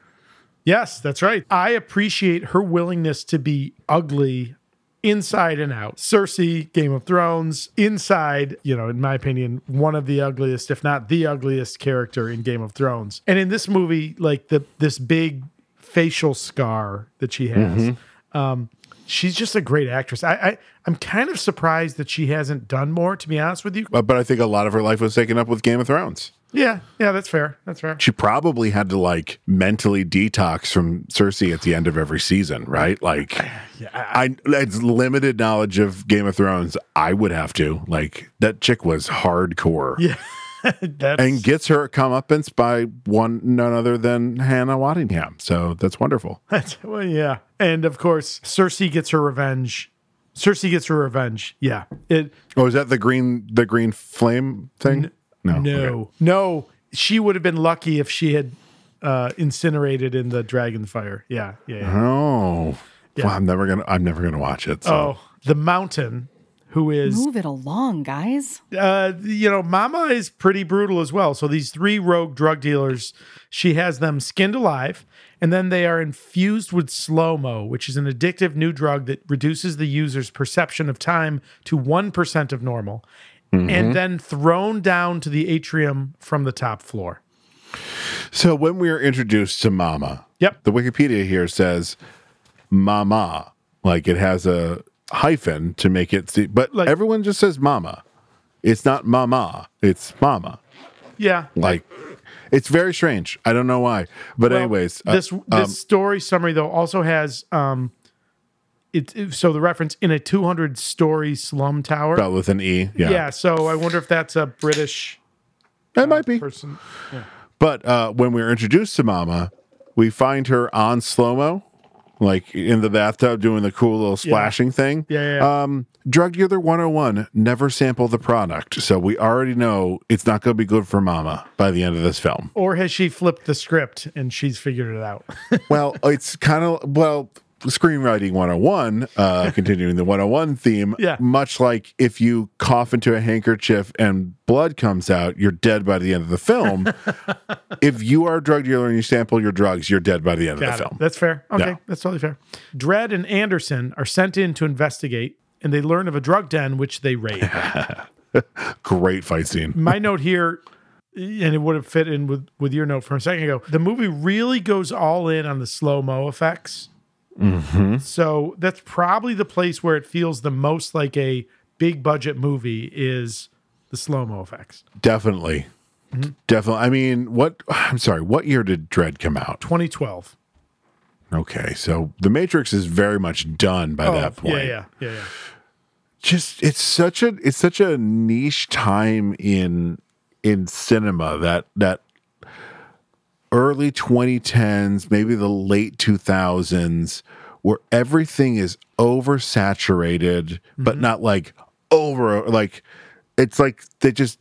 Yes, that's right. I appreciate her willingness to be ugly inside and out. Cersei, Game of Thrones, inside, you know, in my opinion, one of the ugliest, if not the ugliest character in Game of Thrones. And in this movie, like the this big facial scar that she has. Um, she's just a great actress. I, I I'm kind of surprised that she hasn't done more, to be honest with you. But, but I think a lot of her life was taken up with Game of Thrones. Yeah, yeah, that's fair. That's fair. She probably had to like mentally detox from Cersei at the end of every season, right? Like, I, it's limited knowledge of Game of Thrones. I would have to like that chick was hardcore. Yeah. And gets her comeuppance by one none other than Hannah Waddingham. So that's wonderful. That's, well, yeah. And of course, Cersei gets her revenge. Cersei gets her revenge. Yeah. It Oh, is that the green the green flame thing? no. no. Okay. No. She would have been lucky if she had uh incinerated in the dragon fire. Yeah. Yeah. yeah. Oh. Yeah. Well, I'm never gonna I'm never gonna watch it. So Oh, the mountain who is Move it along, guys. uh you know, Mama is pretty brutal as well. So these three rogue drug dealers, she has them skinned alive and then they are infused with slow-mo, which is an addictive new drug that reduces the user's perception of time to 1% of normal and then thrown down to the atrium from the top floor. So when we are introduced to Mama, Yep. the Wikipedia here says Mama, like it has a hyphen to make it see, but Like- everyone just says Mama. It's not Mama, it's Mama. Yeah. Like it's very strange. I don't know why, but Well, anyways, uh, this this um, story summary though also has um it, it- so the reference in a 200 story slum tower. spelled with an e. Yeah, yeah. so I wonder if that's a British it might be. person. But uh, when we're introduced to Mama, we find her on slow mo, like in the bathtub doing the cool little splashing thing. Yeah, yeah, yeah. Um, Drug Dealer 101 never sample the product. So we already know it's not going to be good for Mama by the end of this film. Or has she flipped the script and she's figured it out? well, it's kind of, well, screenwriting 101, uh, continuing the 101 theme, Yeah. much like if you cough into a handkerchief and blood comes out, you're dead by the end of the film. if you are a drug dealer and you sample your drugs, you're dead by the end of the it. film. That's fair. Okay, Yeah. that's totally fair. Dredd and Anderson are sent in to investigate, and they learn of a drug den which they raid. Great fight scene. My note here, and it would have fit in with with your note from a second ago. The movie really goes all in on the slow mo effects. So that's probably the place where it feels the most like a big budget movie is the slow mo effects. Definitely. Mm-hmm. Definitely. I mean, what, I'm sorry, what year did Dredd come out? 2012. Okay. So The Matrix is very much done by that point. Oh, yeah, yeah, yeah, yeah. just it's such a it's such a niche time in in cinema that that early 2010s maybe the late 2000s where everything is oversaturated but mm-hmm. not like over like it's like they just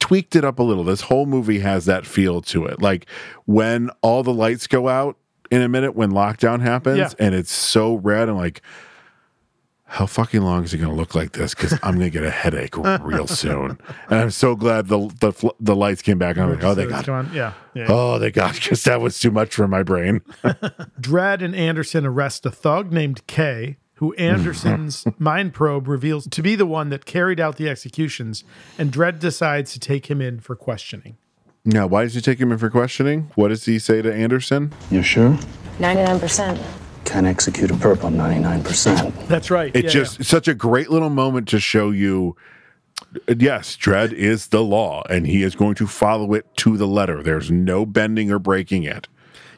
tweaked it up a little. This whole movie has that feel to it. Like when all the lights go out in a minute when lockdown happens Yeah. and it's so red, I'm like, how fucking long is it going to look like this? Because I'm going to get a headache real soon. And I'm so glad the the, the lights came back. And I'm like, oh, they So it's got, going- yeah, yeah. oh, they got, because that was too much for my brain. Dredd and Anderson arrest a thug named Kay, who Anderson's mind probe reveals to be the one that carried out the executions, and Dredd decides to take him in for questioning. Now, why does he take him in for questioning? What does he say to Anderson? You sure? 99%. Can't execute a perp on 99%. That's right. It's yeah, just such a great little moment to show you. Yes, Dredd is the law, and he is going to follow it to the letter. There's no bending or breaking it.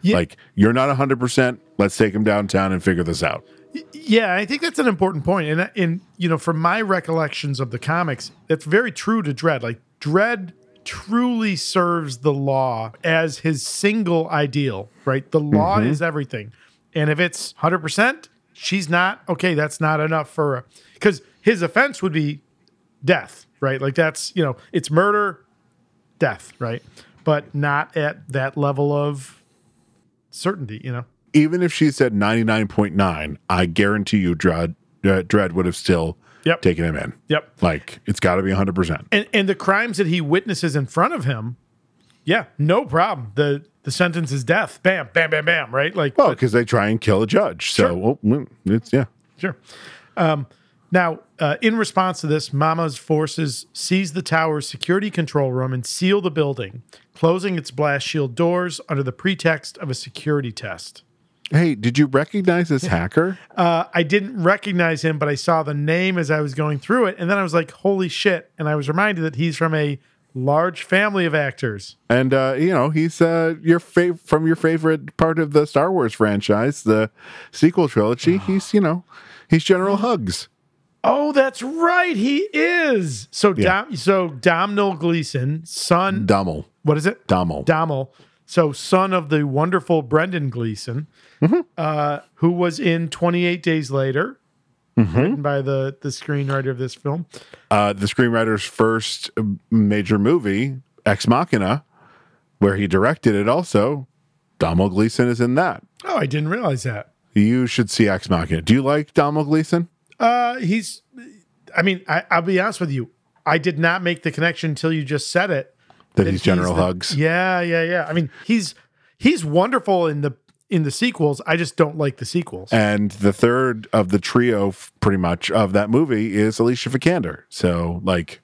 Yeah. Like you're not 100. percent Let's take him downtown and figure this out. yeah. yeah, I think that's an important point. And in you know, from my recollections of the comics, that's very true to Dredd. Like Dredd truly serves the law as his single ideal. Right, the law Mm-hmm. is everything, and if it's hundred percent, she's not okay. That's not enough for because his offense would be death, right? Like that's, you know, it's murder, death, right? But not at that level of certainty, you know. Even if she said 99.9, I guarantee you, Dredd, uh, Dredd would have still Yep. taken him in. Yep. Like it's got to be 100. percent And and the crimes that he witnesses in front of him, yeah, no problem. The the sentence is death. Bam, bam, bam, bam, right? Like Well, because they try and kill a judge. So Sure. well, mm, it's yeah. Sure. Um, now, uh, in response to this, Mama's forces seize the tower's security control room and seal the building, closing its blast shield doors under the pretext of a security test. Hey, did you recognize this hacker? Uh, I didn't recognize him, but I saw the name as I was going through it, and then I was like, "Holy shit!" And I was reminded that he's from a large family of actors. And uh, you know, he's uh, your fav- from your favorite part of the Star Wars franchise, the sequel trilogy. He's you know, he's General Hux. Oh, that's right, he is. So, Yeah. Dom, so Domhnall Gleeson, son. Dummel, what is it? Dummel. Dommel. So, son of the wonderful Brendan Gleeson, Mm-hmm. uh, who was in 28 Days Later, Mm-hmm. written by the, the screenwriter of this film. uh, the screenwriter's first major movie, Ex Machina, where he directed it. Also, Dummel Gleeson is in that. Oh, I didn't realize that. You should see Ex Machina. Do you like Dummel Gleeson? Uh, he's, I mean, I, I'll be honest with you. I did not make the connection until you just said it. That he's General the- Hux. Yeah, yeah, yeah. I mean, he's he's wonderful in the in the sequels. I just don't like the sequels. And the third of the trio, pretty much of that movie, is Alicia Vikander. So, like,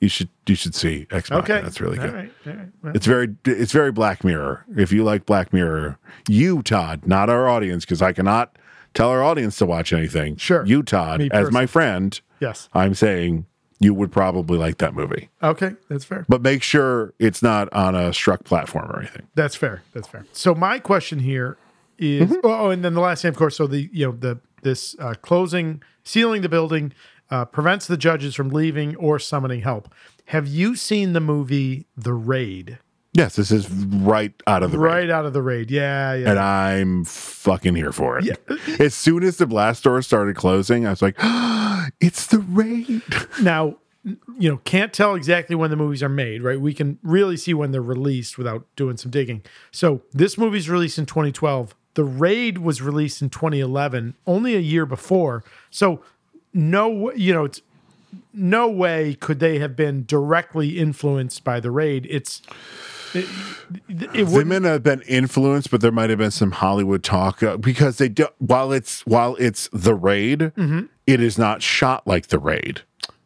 you should you should see Ex Machina. okay, That's really good. right, all right. Well, It's very it's very Black Mirror. If you like Black Mirror, you Todd, not our audience, because I cannot tell our audience to watch anything. Sure. you Todd, as my friend, yes. I'm saying you would probably like that movie. Okay, that's fair. But make sure it's not on a struck platform or anything. That's fair. That's fair. So my question here is- Mm-hmm. oh, and then the last thing, of course. So the you know the this uh, closing, sealing the building uh, prevents the judges from leaving or summoning help. Have you seen the movie The Raid? Yes, this is right out of the right raid. out of the raid. Yeah, yeah. And I'm fucking here for it. As soon as the blast doors started closing, I was like, it's the raid. now, you know, can't tell exactly when the movies are made, right? We can really see when they're released without doing some digging. So this movie's released in 2012. The Raid was released in 2011, only a year before. So no, you know, it's no way could they have been directly influenced by the Raid. It's it, it They may not have been influenced, but there might have been some Hollywood talk uh, because they do. While it's while it's the raid, Mm-hmm. it is not shot like the raid.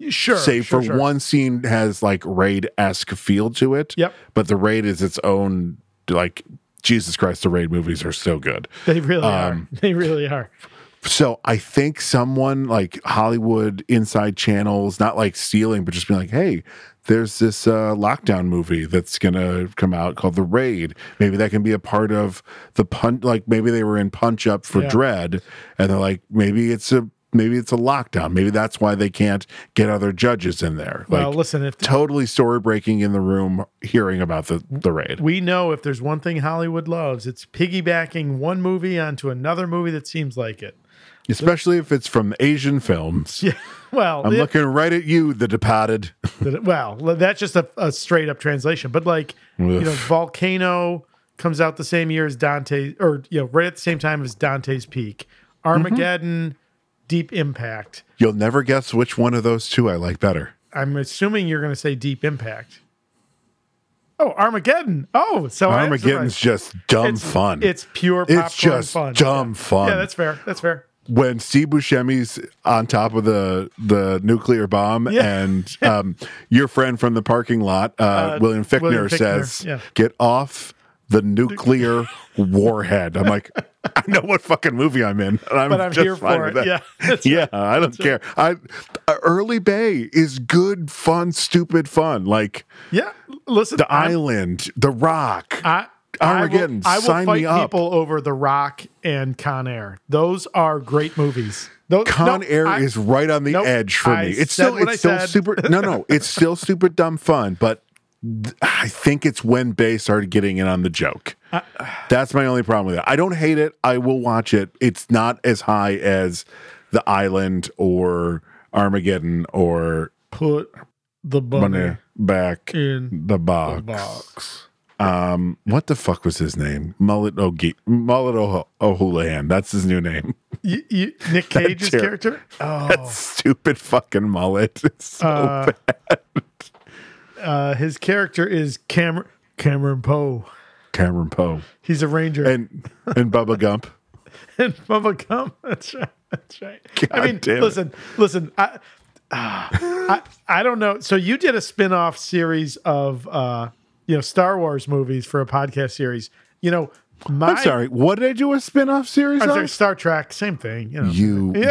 sure, Save sure, for sure. one scene has like raid esque feel to it. Yep. But the raid is its own like Jesus Christ. The raid movies are so good. They really Um, are. They really are. So I think someone like Hollywood inside channels, not like stealing, but just being like, hey, there's this uh, lockdown movie that's gonna come out called The Raid. Maybe that can be a part of the punch. Like maybe they were in Punch Up for Yeah. Dredd, and they're like, maybe it's a maybe it's a lockdown. Maybe that's why they can't get other judges in there. Like, Well, listen, if totally story breaking in the room, hearing about the the raid. we know if there's one thing Hollywood loves, it's piggybacking one movie onto another movie that seems like it. Especially if it's from Asian films. Yeah. Well, I'm yeah, looking right at you, The Departed. well, that's just a, a straight up translation. But like, you know, Volcano comes out the same year as Dante, or you know, right at the same time as Dante's Peak. Armageddon, mm-hmm. Deep Impact. You'll never guess which one of those two I like better. I'm assuming you're going to say Deep Impact. Oh, Armageddon. Oh, so Armageddon's surprised. just dumb it's, fun. It's pure popcorn It's just fun. dumb Yeah. fun. Yeah, that's fair. That's fair. When Steve Buscemi's on top of the the nuclear bomb, Yeah. and um, your friend from the parking lot, uh, William, Fichtner William Fichtner, says, yeah. "Get off the nuclear warhead." I'm like, I know what fucking movie I'm in, and I'm, But I'm just here for it. that. Yeah, that's yeah, I don't care. I uh, Early Bay is good, fun, stupid fun. Like Yeah. Listen, the I'm- island, the Rock. I, Armageddon, I will, I will sign fight up. people over The Rock and Con Air. Those are great movies. Those, Con no, Air I- is right on the Nope, edge for I me. It's still it's still said. super no no, it's still super dumb fun, but th- I think it's when Bay started getting in on the joke. Uh, That's my only problem with it. I don't hate it. I will watch it. It's not as high as The Island or Armageddon or put the bunny Money back in the box. box. Um, what the fuck was his name? Mullet O'Ge- Mullet O- O'Houlihan. That's his new name. You, you, Nick Cage's ter- character. Oh, That stupid fucking mullet. It's so Uh, bad. uh, his character is Cameron Cameron Poe. Cameron Poe He's a ranger. and and Bubba Gump. and Bubba Gum. That's right. That's right. I mean, damn it. listen, listen. I, ah, I I don't know. So you did a spin-off series of uh, you know Star Wars movies for a podcast series. You know, my I'm sorry. What did I do a spin-off series I'm sorry, Star Trek, same thing. You know, You you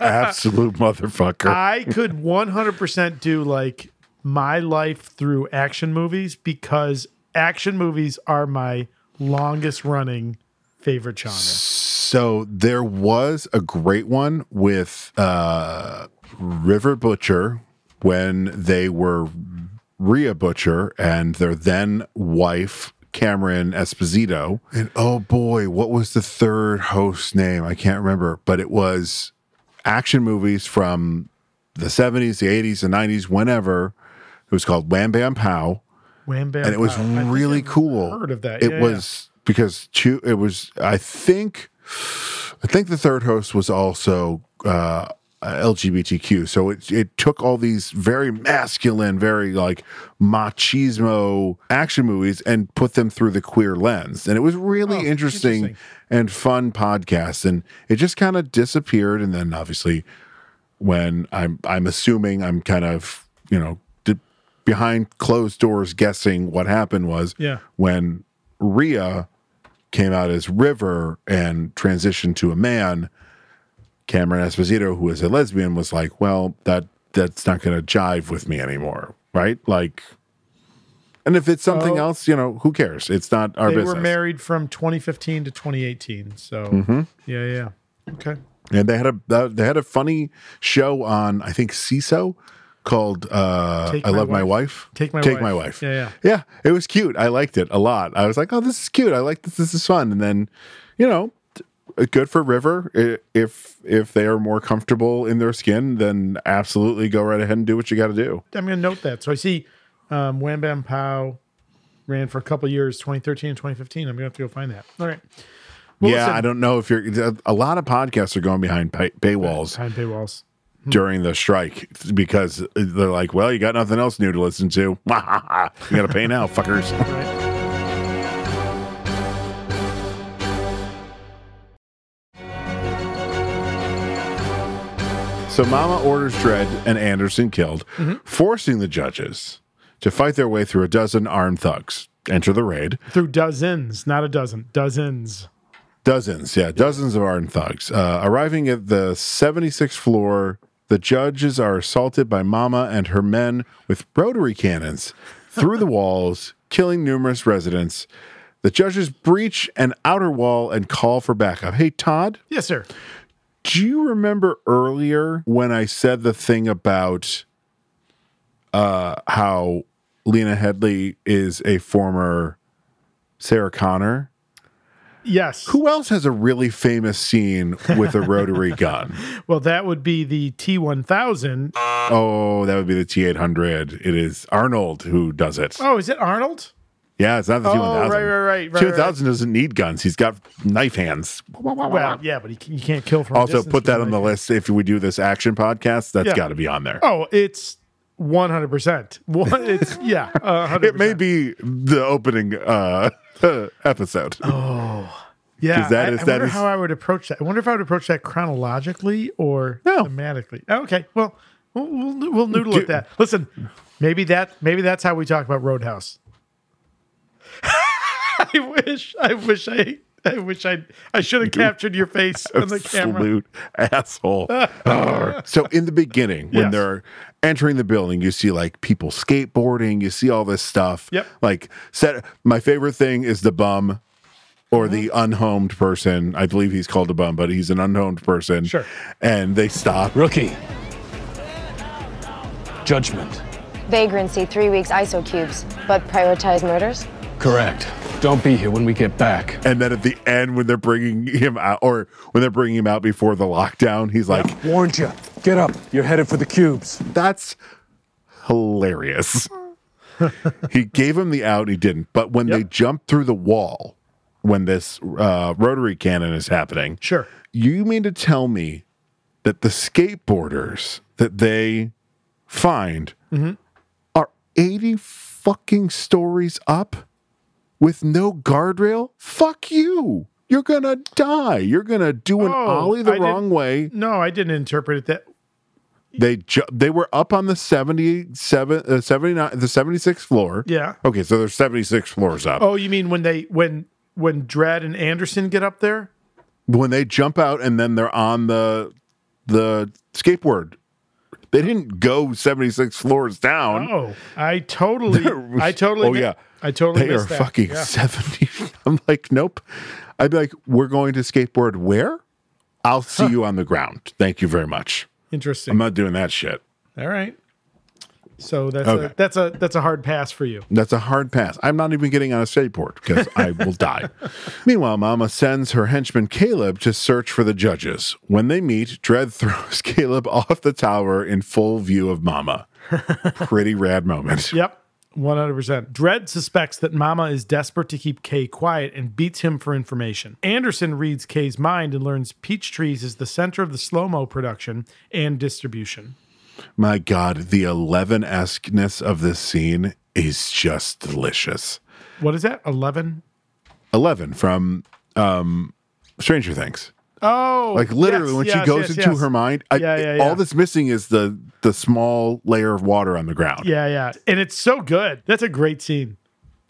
absolute motherfucker. I could 100% do like my life through action movies because action movies are my longest running favorite genre. so there was a great one with uh River Butcher when they were Rhea Butcher and their then wife Cameron Esposito. And oh boy, what was the third host name? I can't remember, but it was action movies from the 70s, the 80s, the 90s, whenever. It was called Wham Bam Pow Wham Bam. and it was Pow. I really I've cool. Heard of that? It Yeah, was because It was. I think. I think the third host was also uh, Uh, LGBTQ. So it it took all these very masculine, very like machismo action movies and put them through the queer lens, and it was really Oh, interesting, interesting. and fun podcast. And it just kind of disappeared, and then obviously when I'm I'm assuming I'm kind of you know behind closed doors guessing what happened was Yeah. when Rhea came out as River and transitioned to a man. Cameron Esposito, who is a lesbian, was like, "Well, that that's not going to jive with me anymore, right? Like, and if it's something Oh. else, you know, who cares? It's not our They business." They were married from 2015 to 2018. So yeah, yeah. Okay. And they had a they had a funny show on I think Seeso called uh I Love My Wife. Wife. Take My Take Wife. My Wife. Yeah, yeah. Yeah, it was cute. I liked it a lot. I was like, "Oh, this is cute. I like this. This is fun." And then, you know, good for River if if they are more comfortable in their skin, then absolutely go right ahead and do what you got to do. I'm going to note that. So I see um, Wham Bam Pow ran for a couple years, 2013 and 2015. I'm going to have to go find that. All right. Well, yeah, listen, I don't know if you're a lot of podcasts are going behind pay, paywalls Behind paywalls. during the strike because they're like, "Well, you got nothing else new to listen to. you got to pay now, fuckers." So Mama orders Dredd and Anderson killed, Mm-hmm. forcing the judges to fight their way through a dozen armed thugs. Enter the raid. Through dozens, not a dozen, dozens. Dozens, yeah, dozens of armed thugs. Uh, arriving at the 76th floor, the judges are assaulted by Mama and her men with rotary cannons through the walls, killing numerous residents. The judges breach an outer wall and call for backup. Hey, Todd, Yes, sir. Do you remember earlier when I said the thing about uh, how Lena Headey is a former Sarah Connor? Yes. Who else has a really famous scene with a rotary gun? Well, that would be the T1000. Oh, that would be the T eight hundred. It is Arnold who does it. Oh, is it Arnold? Yeah, it's not the Oh, thousand. right, right, right, right, T one thousand doesn't need guns. He's got knife hands. Well, yeah, but he, can- you can't kill from Also, put that on the a- list if we do this action podcast. That's Yeah. got to be on there. Oh, it's 100%. It's, yeah, uh, 100%. It may be the opening uh, episode. Yeah, 'Cause that I, is- I that wonder is- how I would approach that. I wonder if I would approach that chronologically or No. thematically. Okay, well, we'll, we'll, we'll noodle Do- at that. Listen, maybe that maybe that's how we talk about Roadhouse. I wish, I wish I, I wish I, I should have captured your face on the camera. Absolute asshole. So in the beginning, when Yes. they're entering the building, you see like people skateboarding, you see all this stuff. Yep. Like set my favorite thing is the bum or the Uh-huh. unhomed person. I believe he's called a bum, but he's an unhomed person. Sure. And they stop. Rookie. Judgment. Vagrancy, three weeks ISO cubes, but prioritize murders? Correct. Don't be here when we get back. And then at the end, when they're bringing him out, or when they're bringing him out before the lockdown, he's like, Warned you. Get up. You're headed for the cubes. That's hilarious. he gave him the out, he didn't. But when they Yep. jump through the wall, when this uh, rotary cannon is happening, Sure. you mean to tell me that the skateboarders that they find Mm-hmm. are 80 fucking stories up with no guardrail? Fuck you. You're gonna die. You're gonna do an Oh, ollie the I wrong way. No, I didn't interpret it that. They ju- they were up on the 77 uh, 79 the 76th floor. Yeah. Okay, so there's 76 floors up. Oh, you mean when they when when Dredd and Anderson get up there? When they jump out and then they're on the the skateboard. They didn't go 76 floors down. Oh, I totally, I totally, Oh mi- yeah. I totally They are that. fucking Yeah. 70. I'm like, nope. I'd be like, we're going to skateboard where? I'll see you on the ground. Thank you very much. Interesting. I'm not doing that shit. All right. So that's Okay. a that's a that's a hard pass for you. That's a hard pass. I'm not even getting on a skateboard because I will die. Meanwhile, Mama sends her henchman Caleb to search for the judges. When they meet, Dredd throws Caleb off the tower in full view of Mama. Pretty rad moment. Yep. 100%. Dredd suspects that Mama is desperate to keep Kay quiet and beats him for information. Anderson reads Kay's mind and learns Peach Trees is the center of the slow mo production and distribution. My God, the 11 esqueness of this scene is just delicious. What is that? 11? 11 from um, Stranger Things. Oh, Like literally, yes, when yes, she goes yes, into her mind, I, Yeah, yeah, yeah. all that's missing is the the small layer of water on the ground. Yeah, yeah. And it's so good. That's a great scene.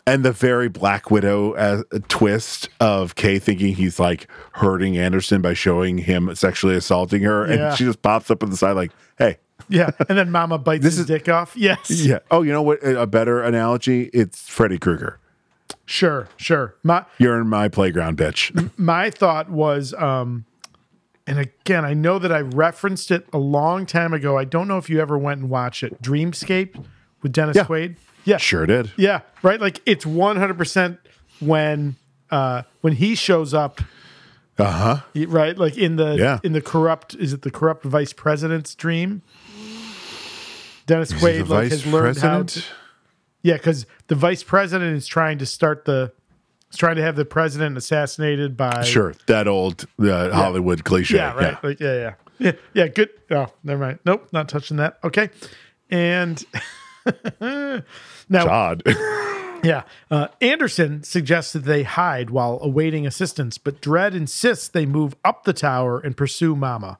and the very Black Widow uh, twist of Kay thinking he's like hurting Anderson by showing him sexually assaulting her, and she just pops up on the side like, "Hey, Yeah. And then Mama bites This his is- dick off. Yes. yeah, oh, you know what? A better analogy? It's Freddy Krueger. Sure, sure. My You're in my playground, bitch. my thought was um and again i know that i referenced it a long time ago i don't know if you ever went and watched it dreamscape with dennis Yeah. quaid yeah sure did. yeah right like it's 100% when uh when he shows up Uh huh. right like in the Yeah. in the corrupt is it the corrupt vice president's dream dennis Is quaid like vice has learned how to president? yeah because the vice president is trying to start the is trying to have the president assassinated by Sure, that old uh, Hollywood cliche. Yeah, right. Like, yeah, yeah, yeah, yeah. Good. Oh, never mind. Nope, not touching that. Okay. And now, Todd. yeah, uh, Anderson suggests that they hide while awaiting assistance, but Dredd insists they move up the tower and pursue Mama.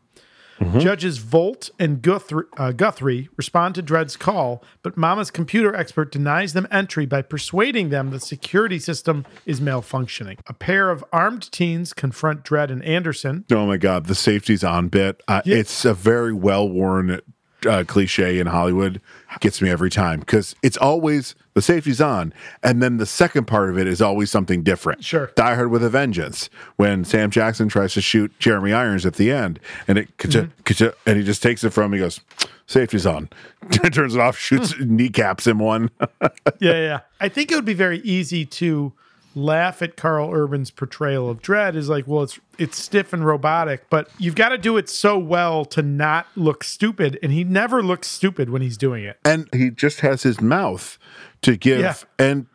Judges Volt and Guthrie, uh, Guthrie respond to Dredd's call, but Mama's computer expert denies them entry by persuading them the security system is malfunctioning. A pair of armed teens confront Dredd and Anderson. Oh my god, the safety's on bit. Uh, Yeah. It's a very well worn uh, cliche in Hollywood. Gets me every time because it's always the safety's on, and then the second part of it is always something different. Sure. Die Hard with a Vengeance when Sam Jackson tries to shoot Jeremy Irons at the end, and it ka-cha, and he just takes it from him. He goes, "Safety's on," turns it off, shoots, kneecaps him one. yeah, yeah. I think it would be very easy to laugh at Karl Urban's portrayal of Dredd is like, well, it's it's stiff and robotic, but you've got to do it so well to not look stupid, and he never looks stupid when he's doing it. and he just has his mouth to give Yeah. and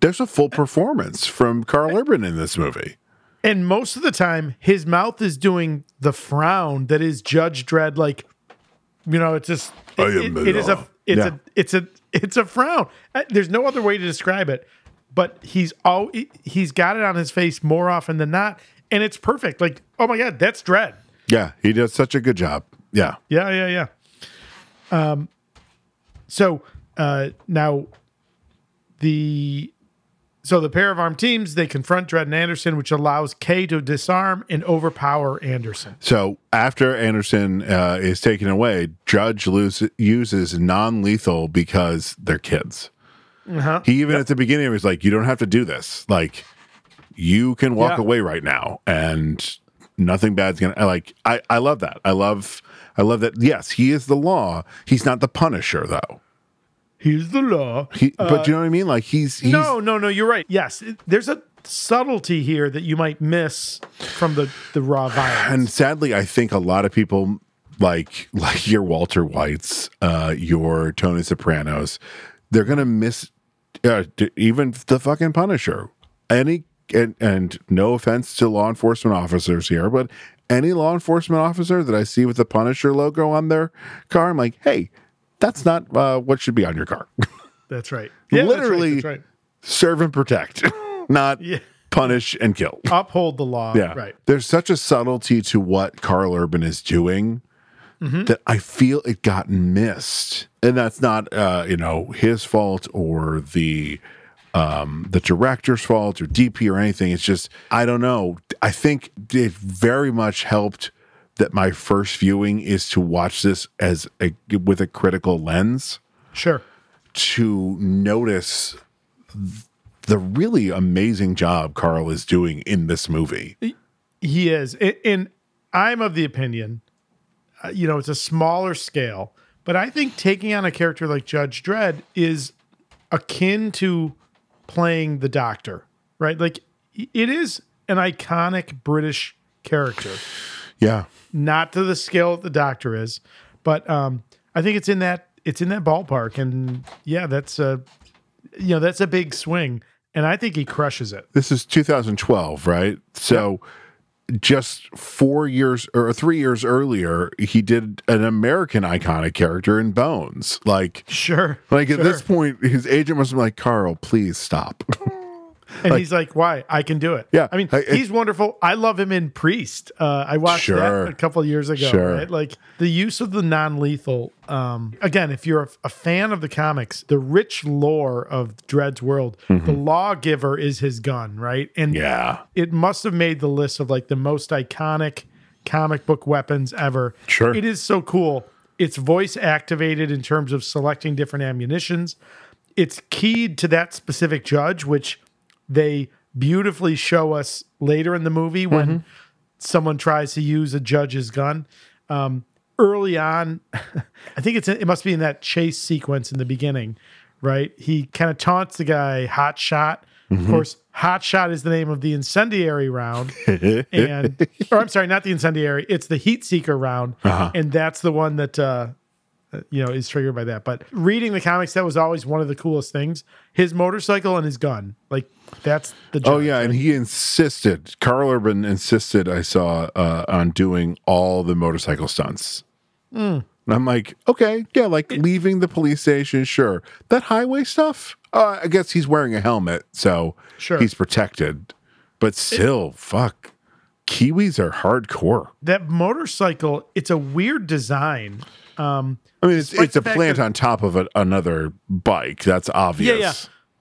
there's a full performance from Carl Urban in this movie. And most of the time, his mouth is doing the frown that is Judge Dredd. Like, you know, it's just it, it- it is a it's Yeah. a it's a it's a frown. Uh, There's no other way to describe it. But he's all he's got it on his face more often than not, and it's perfect. Like, oh my god, that's Dredd. Yeah, he does such a good job. Yeah. Yeah, yeah, yeah. Um, so uh, now the so the pair of armed teams they confront Dredd and Anderson, which allows Kay to disarm and overpower Anderson. So after Anderson uh, is taken away, Judge lose, uses non-lethal because they're kids. Uh-huh. He even at the beginning was like, "You don't have to do this. Like, you can walk Yeah. away right now, and nothing bad's gonna." Like, I I love that. I love I love that. Yes, he is the law. He's not the Punisher though. He's the law. He, but you know what I mean? Like he's, he's Uh, no, no, no. You're right. Yes, it- there's a subtlety here that you might miss from the the raw violence. and sadly i think a lot of people like like your walter whites uh your tony sopranos they're gonna miss uh, even the fucking punisher any and, and no offense to law enforcement officers here but any law enforcement officer that i see with the punisher logo on their car i'm like hey that's not uh, what should be on your car that's right. Yeah, that's right, literally that's right. serve and protect not Yeah. punish and kill Uphold the law. yeah. Right. There's such a subtlety to what Karl Urban is doing that I feel it got missed. And that's not uh, you know, his fault or the um the director's fault or DP or anything. It's just I don't know. I think it very much helped that my first viewing is to watch this as a with a critical lens Sure. to notice the really amazing job Karl is doing in this movie. He is. And I'm of the opinion, you know, it's a smaller scale, but I think taking on a character like Judge Dredd is akin to playing the doctor, right? Like it is an iconic British character, Yeah. not to the scale that the doctor is, but um, I think it's in that it's in that ballpark. And yeah, that's a you know, that's a big swing. And I think he crushes it. This is 2012, right? So just four years or three years earlier, he did an American iconic character in Bones. Like, Sure. like at this point, his agent must be like, Karl, please stop. And he's like, "Why? I can do it." Yeah, I mean, I- it- he's wonderful. I love him in Priest. Uh, I watched Sure. that a couple of years ago. Sure. Right? Like the use of the non-lethal. Um, again, if you're a, a fan of the comics, the rich lore of Dredd's world, the lawgiver is his gun, right? And Mm-hmm. yeah. it must have made the list of like the most iconic comic book weapons ever. Sure. It is so cool. It's voice activated in terms of selecting different ammunitions. It's keyed to that specific judge, which they beautifully show us later in the movie when someone tries to use a judge's gun. Um, early on, I think it's it must be in that chase sequence in the beginning, right? He kind of taunts the guy, hot shot. Of course, hot shot is the name of the incendiary round, and or I'm sorry, not the incendiary. It's the heat seeker round, and that's the one that uh, you know is triggered by that. But reading the comics, that was always one of the coolest things. His motorcycle and his gun, like that's the. Oh judge. yeah, and he insisted. Karl Urban insisted. I saw uh, on doing all the motorcycle stunts. Hmm. And I'm like, okay, yeah, like leaving the police station, sure. That highway stuff, uh, I guess he's wearing a helmet, so Sure. he's protected. But still, fuck, Kiwis are hardcore. that motorcycle. It's a weird design. Um, I mean, it's, it's a plant that- on top of a, another bike. That's obvious. Yeah, yeah.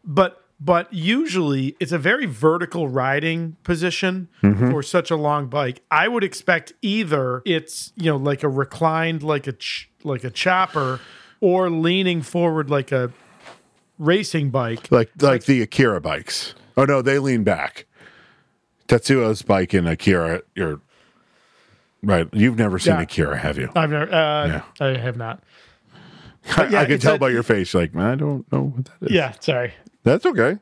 But but usually it's a very vertical riding position Mm-hmm. for such a long bike. I would expect either it's you know like a reclined like a ch- like a chopper, or leaning forward like a racing bike. like like the Akira bikes. Oh no, they lean back. Tetsuo's bike and Akira, you're right. You've never seen Yeah. Akira, have you? I've never. Uh, Yeah. I have not. I, yeah, I can tell a- by your face. Like I don't know what that is. Yeah, sorry. That's okay.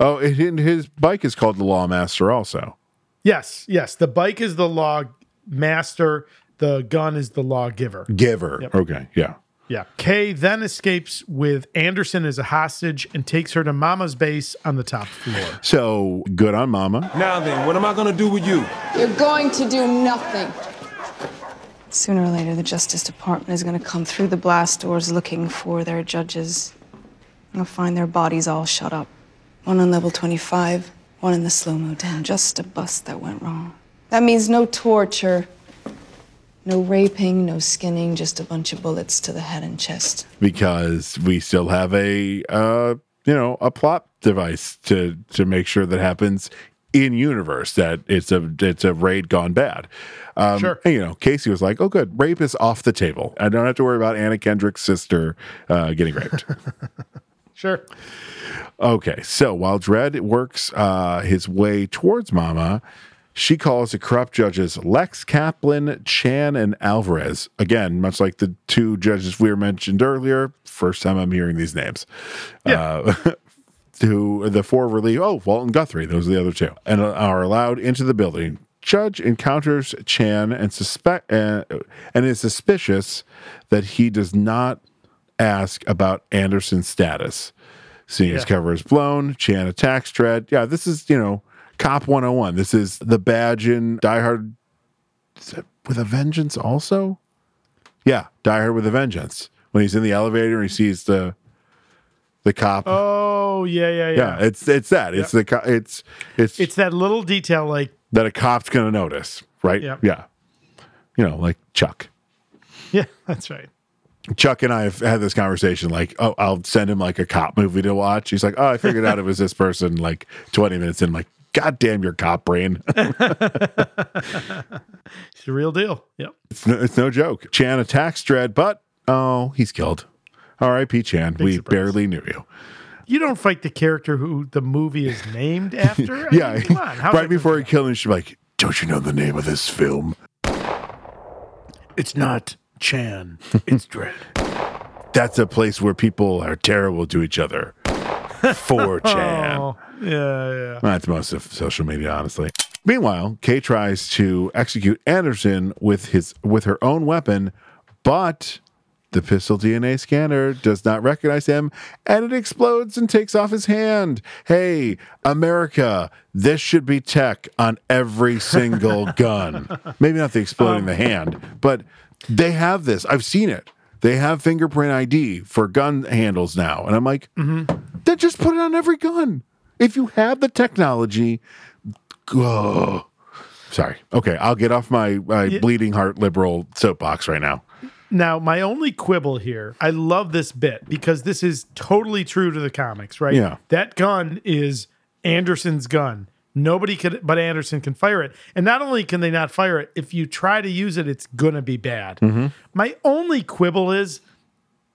Oh, and and his bike is called the Lawmaster also. Yes, yes. The bike is the law master. The gun is the lawgiver. Giver. Okay, yeah. Yeah. Kay then escapes with Anderson as a hostage and takes her to Mama's base on the top floor. So good on Mama. Now then, what am I gonna do with you? You're going to do nothing. Sooner or later, the Justice Department is going to come through the blast doors looking for their judges. They'll find their bodies all shut up. One on level 25, one in the slow mo den. Just a bust that went wrong. That means no torture, no raping, no skinning, just a bunch of bullets to the head and chest. because we still have a uh you know a plot device to to make sure that happens in universe that it's a it's a raid gone bad. Um, Sure. and, you know, Casey was like, "Oh, good, rape is off the table. I don't have to worry about Anna Kendrick's sister uh, getting raped." Sure. Okay, so while Dredd works uh, his way towards Mama, she calls the corrupt judges Lex Kaplan, Chan, and Alvarez. Again, much like the two judges we were mentioned earlier, first time I'm hearing these names. Uh, to the four relief. Oh, Walton Guthrie. Those are the other two, and are allowed into the building. Judge encounters Chan and suspect uh, and is suspicious that he does not ask about Anderson's status. Seeing his cover is blown, Chan attacks Dredd. Yeah, this is, you know, Cop 101. This is the badge in Die Hard with a Vengeance also? Yeah, Die Hard with a Vengeance. When he's in the elevator and he sees the the cop. Oh, yeah, yeah, yeah. yeah, it's it's that. It's the co- it's it's It's that little detail like, that a cop's going to notice, right? Yep. Yeah. You know, like Chuck. yeah, that's right. Chuck and I have had this conversation. Like, oh, I'll send him like a cop movie to watch. He's like, oh, I figured out it was this person. Like twenty minutes in, I'm like, God damn your cop brain. It's the real deal. Yep. it's, no, it's no joke. Chan attacks Dredd, but oh, he's killed. R.I.P. Chan. we surprise. barely knew you. You don't fight the character who the movie is named after. I yeah, mean, come on. How's right before he killed him, she's like, "Don't you know the name of this film?" It's not Chan. It's Dredd. That's a place where people are terrible to each other. For oh, Chan. Oh, yeah, yeah. That's most of social media, honestly. Meanwhile, Kay tries to execute Anderson with his with her own weapon, but the pistol DNA scanner does not recognize him and it explodes and takes off his hand. Hey, America, this should be tech on every single gun. Maybe not the exploding um, the hand, but they have this. I've seen it. They have fingerprint ID for gun handles now. And I'm like, mm-hmm. then just put it on every gun. If you have the technology, go. Sorry. Okay, I'll get off my, my bleeding heart liberal soapbox right now. Now, my only quibble here, I love this bit because this is totally true to the comics, right? Yeah. That gun is Anderson's gun. Nobody could but Anderson can fire it. And not only can they not fire it, if you try to use it, it's gonna be bad. Mm-hmm. My only quibble is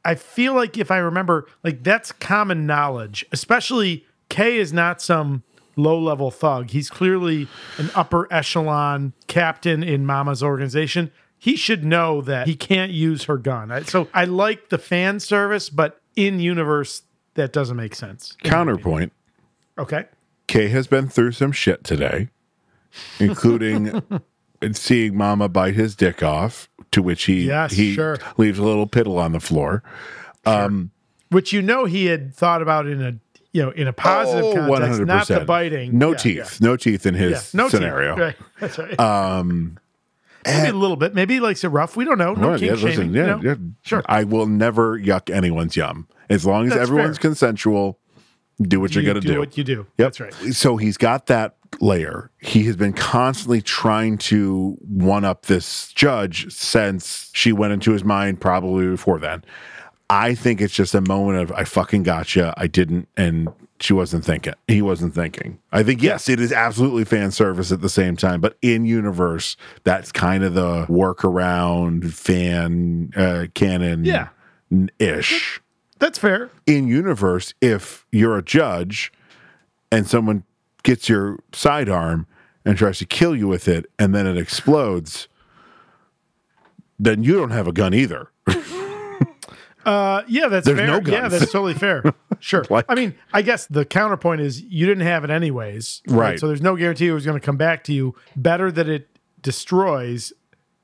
I feel like if I remember, like that's common knowledge, especially Kay is not some low level thug. He's clearly an upper echelon captain in Mama's organization. He should know that he can't use her gun. So I like the fan service, but in universe, that doesn't make sense. Counterpoint Okay. Kay has been through some shit today, including seeing Mama bite his dick off, to which he, Yes, he sure. leaves a little piddle on the floor. Which you know he had thought about in a you know in a positive context, not the biting. Oh, No Yeah, teeth. No teeth in his yeah. No scenario. Teeth. Right. That's right. Um, maybe a little bit. Maybe he likes it rough. We don't know. No kink yeah, listen, yeah, you know? yeah. Sure. I will never yuck anyone's yum. As long as That's everyone's fair. consensual, do what You you're going to do do. what you do. Yep. That's right. So he's got that layer. He has been constantly trying to one up this judge since she went into his mind, probably before then. I think it's just a moment of I fucking gotcha. I didn't, and she wasn't thinking. He wasn't thinking. I think yes, it is absolutely fan service at the same time, but in universe, that's kind of the workaround fan uh, canon Yeah. ish That's fair. in universe, if you're a judge and someone gets your sidearm and tries to kill you with it and then it explodes, then you don't have a gun either. Uh, yeah, that's There's fair. no Yeah, that's totally fair. Sure. Like- I mean, I guess the counterpoint is you didn't have it anyways. Right. So there's no guarantee it was going to come back to you. Better that it destroys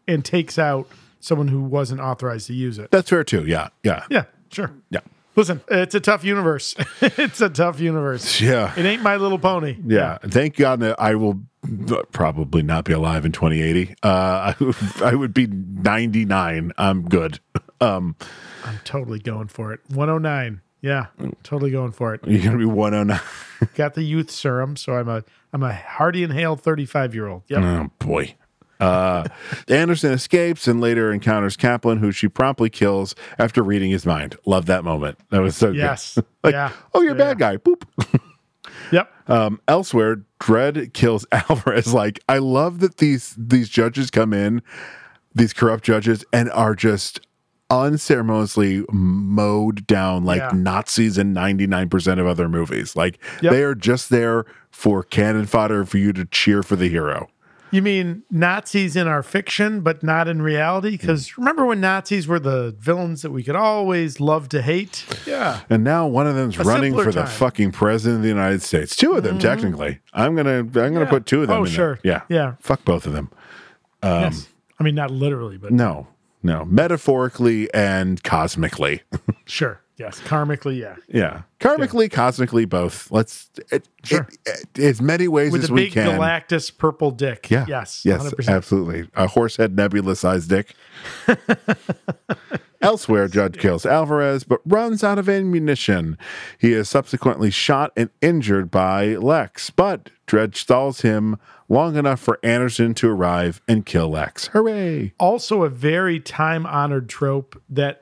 and takes out someone who wasn't authorized to use it. That's fair too. Yeah, yeah, Yeah, sure. yeah, Listen, it's a tough universe. it's a tough universe. yeah. It ain't My Little Pony. Yeah. Thank God that I will probably not be alive in 2080. Uh, I, would- be 99. I'm good. Um, I'm totally going for it. 109. Yeah, totally going for it. you're gonna be 109. Got the youth serum, so I'm a I'm a hearty inhaled 35 year old. Yep. Oh boy. Uh, Anderson escapes and later encounters Kaplan, who she promptly kills after reading his mind. Love that moment. That was so Yes. good. like, Yeah. oh, you're a bad guy. Boop. Yep. Um, elsewhere, Dredd kills Alvarez. Like, I love that these these judges come in, these corrupt judges, and are just unceremoniously mowed down like Yeah. Nazis in 99% of other movies. Like Yep. they are just there for cannon fodder for you to cheer for the hero. You mean Nazis in our fiction, but not in reality? Because remember when Nazis were the villains that we could always love to hate? Yeah. And now one of them's A running for the time. Mm-hmm. fucking president of the United States. Two of them, technically. I'm gonna I'm gonna Yeah. put two of them. Oh, in there. sure. Yeah. Yeah. Fuck both of them. yes. I mean, not literally, but No, no. Metaphorically and cosmically. sure. Yes. Karmically, yeah. yeah. Karmically, cosmically, both. Let's it, Sure. it, it, as many ways With as the we big can. Galactus purple dick. yeah. Yes. Yes. 100%. Absolutely. A horsehead nebula sized dick. Elsewhere, Judge kills Alvarez, but runs out of ammunition. He is subsequently shot and injured by Lex, but Dredge stalls him long enough for Anderson to arrive and kill Lex. Hooray! Also, a very time honored trope that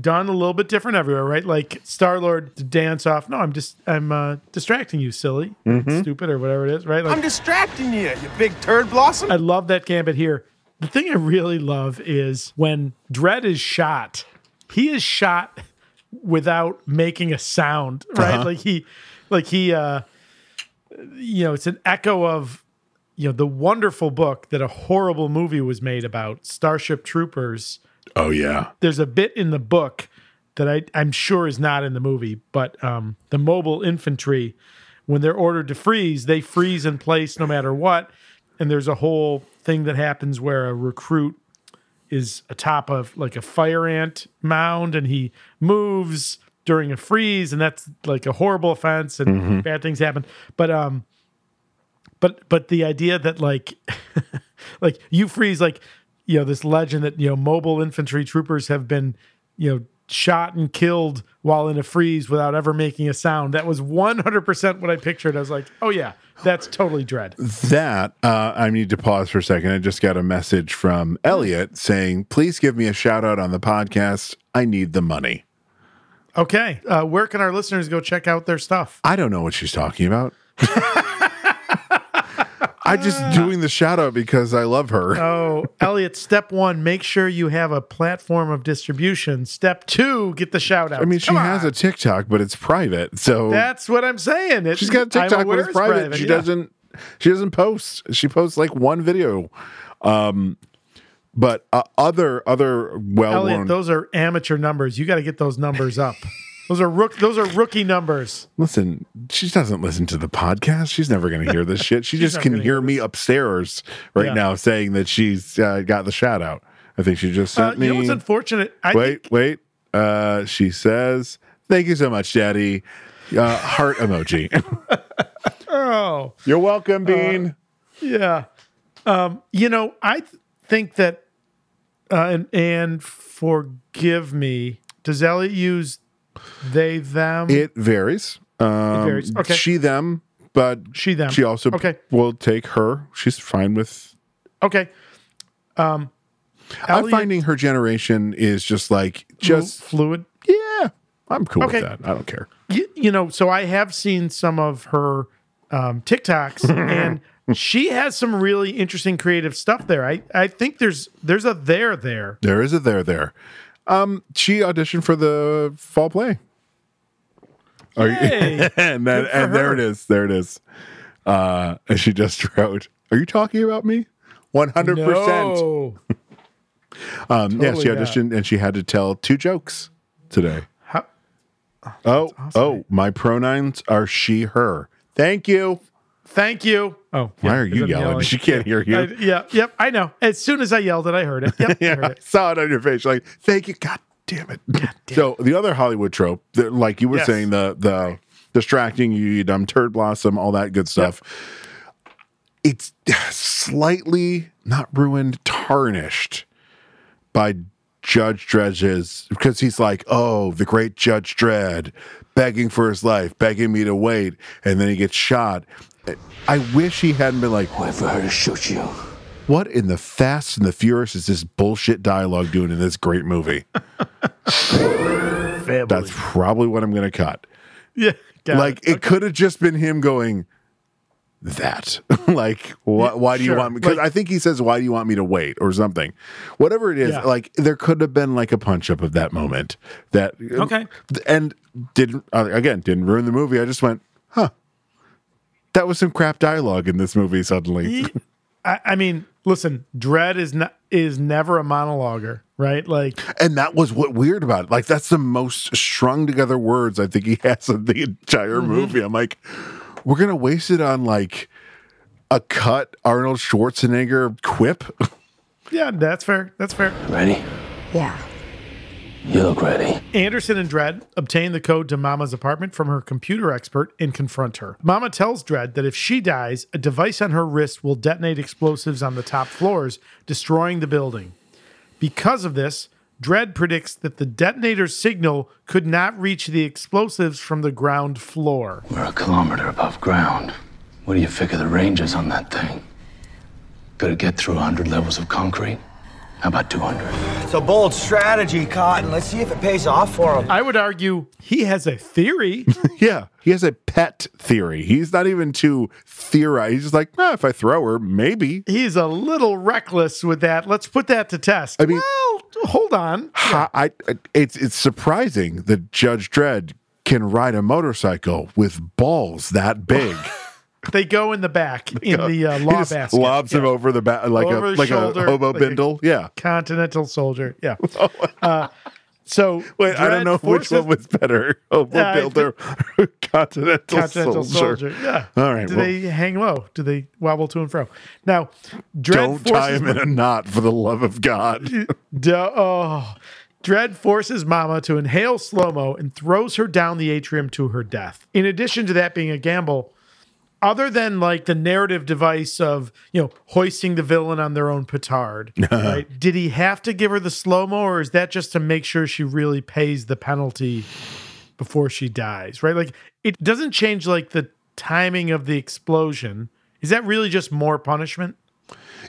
done a little bit different everywhere, right? Like Star Lord to dance off. No, I'm just I'm uh, distracting you, silly, Mm-hmm. stupid, or whatever it is, right? Like, I'm distracting you, you big turd blossom. I love that gambit here. The thing I really love is when Dredd is shot, he is shot without making a sound, right? Like he like he uh you know, it's an echo of you know, the wonderful book that a horrible movie was made about, Starship Troopers. Oh, yeah. There's a bit in the book that I, I'm sure is not in the movie, but um, the mobile infantry, when they're ordered to freeze, they freeze in place no matter what. And there's a whole thing that happens where a recruit is atop of like a fire ant mound and he moves during a freeze and that's like a horrible offense and bad things happen but um but but the idea that like like you freeze like you know this legend that you know mobile infantry troopers have been you know shot and killed while in a freeze without ever making a sound that was 100% what i pictured i was like oh yeah that's totally Dredd That, uh, I need to pause for a second. I just got a message from Elliot saying, please give me a shout out on the podcast. I need the money. okay uh, where can our listeners go check out their stuff I don't know what she's talking about. I just doing the shout out because I love her. Oh, Elliot, step one, make sure you have a platform of distribution. Step two, get the shout out. I mean, she has a TikTok, but it's private. So That's what I'm saying. It, she's got a I'm TikTok, but aware it's private. she yeah. doesn't. She doesn't post. She posts like one video. Um, but uh, other other well Elliot, those are amateur numbers. You got to get those numbers up. Those are rook. Those are rookie numbers. Listen, she doesn't listen to the podcast. She's never going to hear this shit. She just can hear hear me upstairs right Yeah. now saying that she's uh, got the shout out. I think she just Uh, sent you know what's unfortunate? I wait, think, wait. Uh, she says, "Thank you so much, Daddy." Uh, heart emoji. oh, You're welcome, Bean. yeah. Um, you know, I th- think that, uh, and and forgive me. Does Elliot use they them? it varies. Um, varies. Okay. She them, but She, them. She also Okay. will take her. She's fine with. okay. Um, I'm finding her generation is just like just fluid. yeah. I'm cool Okay. with that. I don't care. you, you know, so I have seen some of her um, TikToks, and she has some really interesting creative stuff there. I, I think there's there's a there there. There is a there there. Um, she auditioned for the fall play. Are you- and then, and there it is. There it is. Uh, and she just wrote, "Are you talking about me?" One hundred percent. Um, yeah, she Totally not. auditioned and she had to tell two jokes. today. How- Oh, oh, my pronouns are she, her. Thank you. Thank you. Oh, Why yeah, are you I'm yelling? She can't hear you. I- yeah, yep. I know. As soon as I yelled it, I heard it. Yep, I yeah, heard I it. saw it on your face. You're like, thank you. God damn it. so the other Hollywood trope, that, like you were Yes. saying, the the distracting you, you dumb turd blossom, all that good stuff. It's slightly not ruined, tarnished by Judge Dredge's because he's like, oh, the great Judge Dredd begging for his life, begging me to wait, and then he gets shot. I wish he hadn't been like, Wait for her to shoot you. what in the Fast and the Furious is this bullshit dialogue doing in this great movie? That's probably what I'm going to cut. Yeah. got like it could have just been him going that. like why, why do you want me? Because Like- I think he says, "Why do you want me to wait?" or something. Whatever it is, Yeah. like there could have been like a punch up of that moment. That Okay. and didn't uh, again didn't ruin the movie. I just went, huh. That was some crap dialogue in this movie. Suddenly, I, I mean, listen, Dredd is not is never a monologuer, right? Like And that was what weird about it. Like that's the most strung together words I think he has in the entire Mm-hmm. movie. I'm like, we're gonna waste it on like a cut Arnold Schwarzenegger quip. Yeah, that's fair. That's fair. Ready? Yeah. You look ready. Anderson and Dredd obtain the code to Mama's apartment from her computer expert and confront her. Mama tells Dredd that if she dies, a device on her wrist will detonate explosives on the top floors, destroying the building. Because of this, Dredd predicts that the detonator's signal could not reach the explosives from the ground floor. We're a kilometer above ground. What do you figure the range is on that thing? Could it get through 100 levels of concrete? How about 200? It's a bold strategy, Cotton. Let's see if it pays off for him. I would argue he has a theory. yeah, he has a pet theory. He's not even to theorize. He's just like, if I throw her, maybe. He's a little reckless with that. Let's put that to test. I mean- well, hold on. Ha- I, I- it's it's surprising that Judge Dredd can ride a motorcycle with balls that big. They go in the back in the uh, law basket. lobs him over the back like Over a like shoulder, a hobo like a- bindle. yeah. Continental soldier. Yeah. Uh, so Wait, I don't know which one was better, hobo Yeah, I builder, or continental, Continental soldier. soldier. Yeah. All right. Do well, they hang low? Do they wobble to and fro? Now, Dredd don't tie forces him in a knot for the love of God. Duh, oh. Dredd forces Mama to inhale slow mo and throws her down the atrium to her death. In addition to that being a gamble, other than like the narrative device of you know hoisting the villain on their own petard, uh-huh. right? Did he have to give her the slow mo, or is that just to make sure she really pays the penalty before she dies? Right? Like it doesn't change like the timing of the explosion. Is that really just more punishment?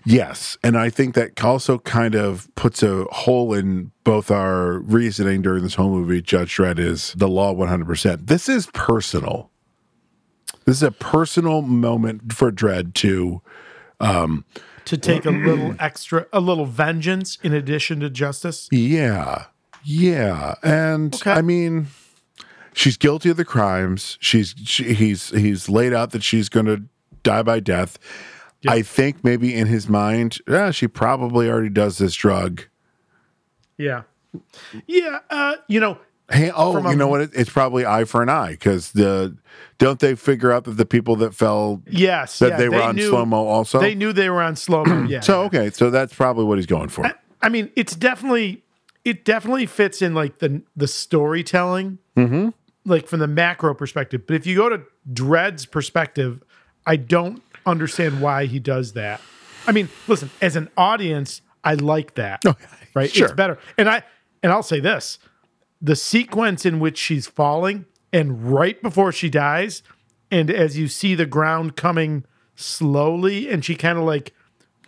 Yes. And I think that also kind of puts a hole in both our reasoning during this whole movie. Judge Dredd is the law 100%. This is personal. This is a personal moment for Dredd to. Um, To take a little extra, a little vengeance in addition to justice. yeah. Yeah. And I mean, she's guilty of the crimes. She's she, he's he's laid out that she's going to die by death. I think maybe in his mind, yeah, she probably already does this drug. Yeah. Yeah. Uh, you know, Hey, oh, you a- know what? It's probably eye for an eye because the don't they figure out that the people that fell yes. that yeah, they were on knew- slow mo also. They knew they were on slow mo. Yeah. so okay, so that's probably what he's going for. I mean, it's definitely it definitely fits in like the the storytelling, mm-hmm. like from the macro perspective. But if you go to Dredd's perspective, I don't understand why he does that. I mean, listen, as an audience, I like that. right? sure. It's better. And I and I'll say this. The sequence in which she's falling and right before she dies, and as you see the ground coming slowly, and she kind of like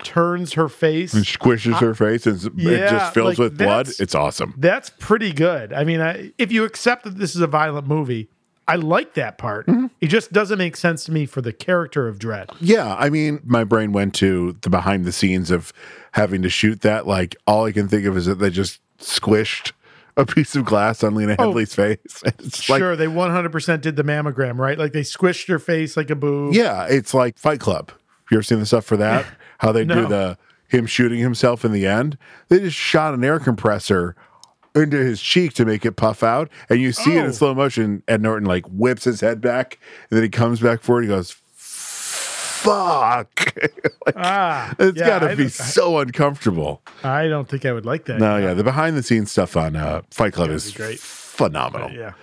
turns her face And squishes her face and it just fills like, with blood. It's awesome. That's pretty good. I mean, I, if you accept that this is a violent movie, I like that part. Mm-hmm. It just doesn't make sense to me for the character of Dredd. Yeah, I mean, my brain went to the behind the scenes of having to shoot that. Like all I can think of is that they just squished a piece of glass on Lena Oh. Face. It's like sure, they 100% did the mammogram, right? Like they squished her face like a boob. Yeah, it's like Fight Club. You ever seen the stuff for that? How they do the him shooting himself in the end? They just shot an air compressor into his cheek to make it puff out, and you see it Oh. in slow motion. Ed Norton like whips his head back, and then he comes back forward. He goes, "Fuck!" Like, Ah, it's yeah, got to be so uncomfortable. I don't think I would like that. No, yeah, the behind the scenes stuff on uh, Fight Club is great. phenomenal. Yeah.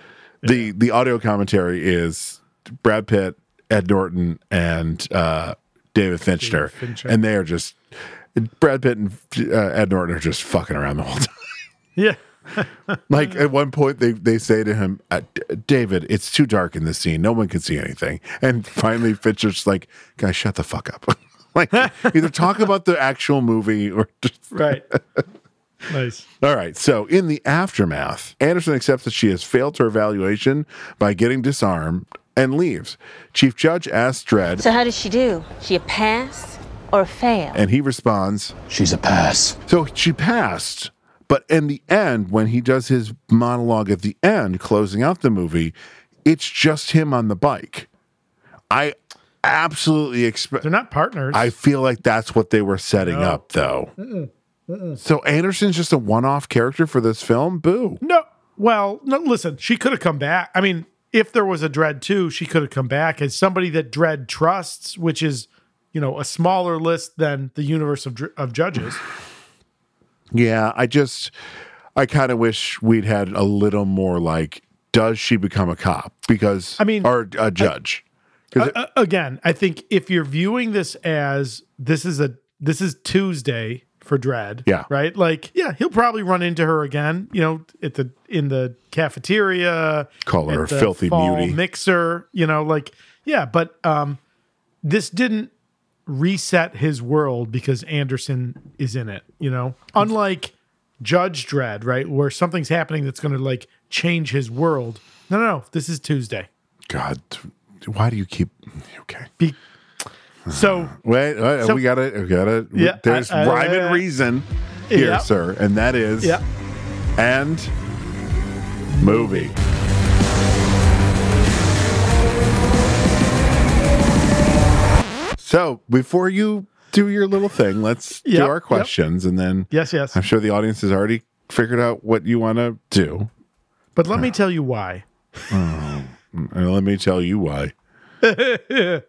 The the audio commentary is Brad Pitt, Ed Norton, and uh, David Fincher, Fincher. and they are just Brad Pitt and uh, Ed Norton are just fucking around the whole time. Yeah. like at one point, they they say to him, uh, D- "David, it's too dark in this scene. No one can see anything." And finally, Fincher's like, "Guys, shut the fuck up." like either talk about the actual movie or just Right. nice. All right. So, in the aftermath, Anderson accepts that she has failed her evaluation by getting disarmed and leaves. Chief Judge asks Dredd, So how did she do? She a pass or a fail? and he responds, She's a pass. So she passed. But in the end, when he does his monologue at the end, closing out the movie, it's just him on the bike. I absolutely expect. They're not partners. I feel like that's what they were setting No. up, though. So Anderson's just a one-off character for this film. Boo. No. Well, no, listen, she could have come back. I mean, if there was a Dredd 2, she could have come back as somebody that Dredd trusts, which is, you know, a smaller list than the universe of, of judges. Yeah, I just I kind of wish we'd had a little more like does she become a cop because I mean, or a judge. 'Cause it- Uh, again, I think if you're viewing this as this is a this is Tuesday for Dredd, Yeah. right? Like, yeah, he'll probably run into her again, you know, at the in the cafeteria, Call her filthy beauty. mixer, you know, like, yeah, but um, this didn't reset his world because Anderson is in it, you know, unlike Judge Dredd, right, where something's happening that's going to like change his world. No, no, no, this is Tuesday. God, why do you keep okay? Be- so Wait, wait So- we got it. We got it. Yeah, There's I- rhyme and reason here, Yeah. sir, and that is Yeah. and movie. So before you do your little thing, let's do Yep, our yep. questions, and then Yes, yes. I'm sure the audience has already figured out what you want to do. But let me tell you why. Um, and let me tell you why. Hang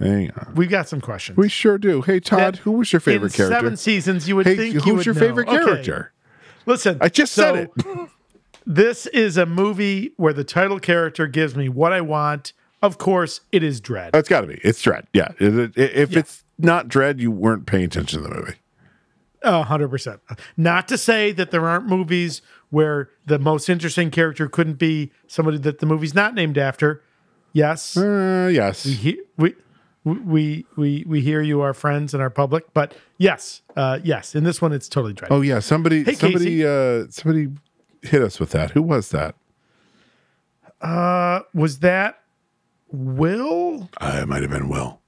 on. We've got some questions. We sure do. Hey, Todd, who was your favorite in character? Seven seasons, you would hey, think who's you your know. favorite Okay. character? Listen, I just so said it. This is a movie where the title character gives me what I want. Of course, it is Dredd. It's got to be. It's Dredd. Yeah. If it- if Yeah. it's not Dredd, you weren't paying attention to the movie. A hundred percent. Not to say that there aren't movies where the most interesting character couldn't be somebody that the movie's not named after. Yes, Uh, yes. we he- we we we we hear you, our friends and our public. But yes, uh, yes, in this one, it's totally Dredd. Oh yeah. Somebody. Hey, somebody. Uh, somebody hit us with that. Who was that? Uh, Was that Will Uh, it might have been Will.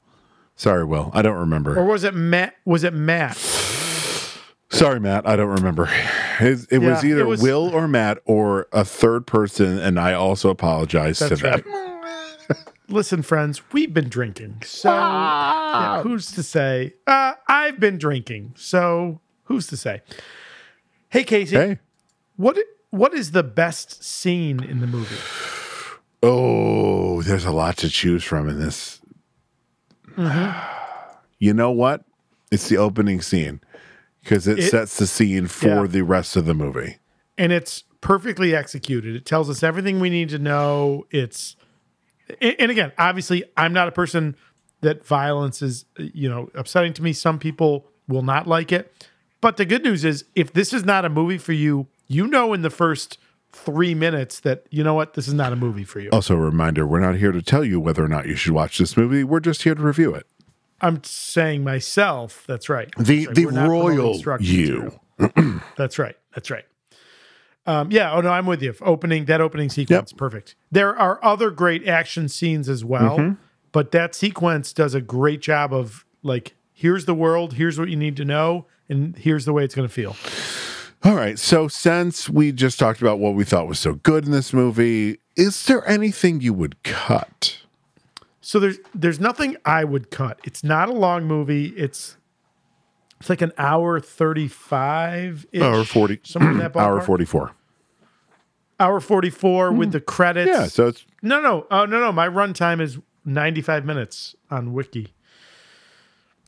Sorry, Will. I don't remember. or was it Matt? Was it Matt? Sorry, Matt. I don't remember. It, it was either it was- Will or Matt or a third person, and I also apologize to That's them. right. Listen, friends, we've been drinking. So yeah, who's to say? Uh, I've been drinking. So who's to say? Hey, Casey, Hey. what what is the best scene in the movie? Oh, there's a lot to choose from in this. Mm-hmm. You know what? It's the opening scene because it, It- sets the scene for Yeah. the rest of the movie. And it's perfectly executed. It tells us everything we need to know. It's and and again, obviously, I'm not a person that violence is you know upsetting to me. Some people will not like it, but the good news is, if this is not a movie for you, you know in the first three minutes that you know what this is not a movie for you. Also, a reminder we're not here to tell you whether or not you should watch this movie. We're just here to review it. I'm saying myself. That's right. The That's right. the We're not promoting royal you. That's right. That's right. Um, yeah. Oh no, I'm with you. Opening that opening sequence, perfect. There are other great action scenes as well, Mm-hmm. but that sequence does a great job of like, here's the world, here's what you need to know, and here's the way it's going to feel. All right. So, since we just talked about what we thought was so good in this movie, is there anything you would cut? So there's there's nothing I would cut. It's not a long movie. It's It's like an hour thirty-five. Hour 40. somewhere in that Hour 44. Hour forty-four with the hmm. credits. Yeah, so it's no, no, oh no, no. My runtime is ninety-five minutes on Wiki.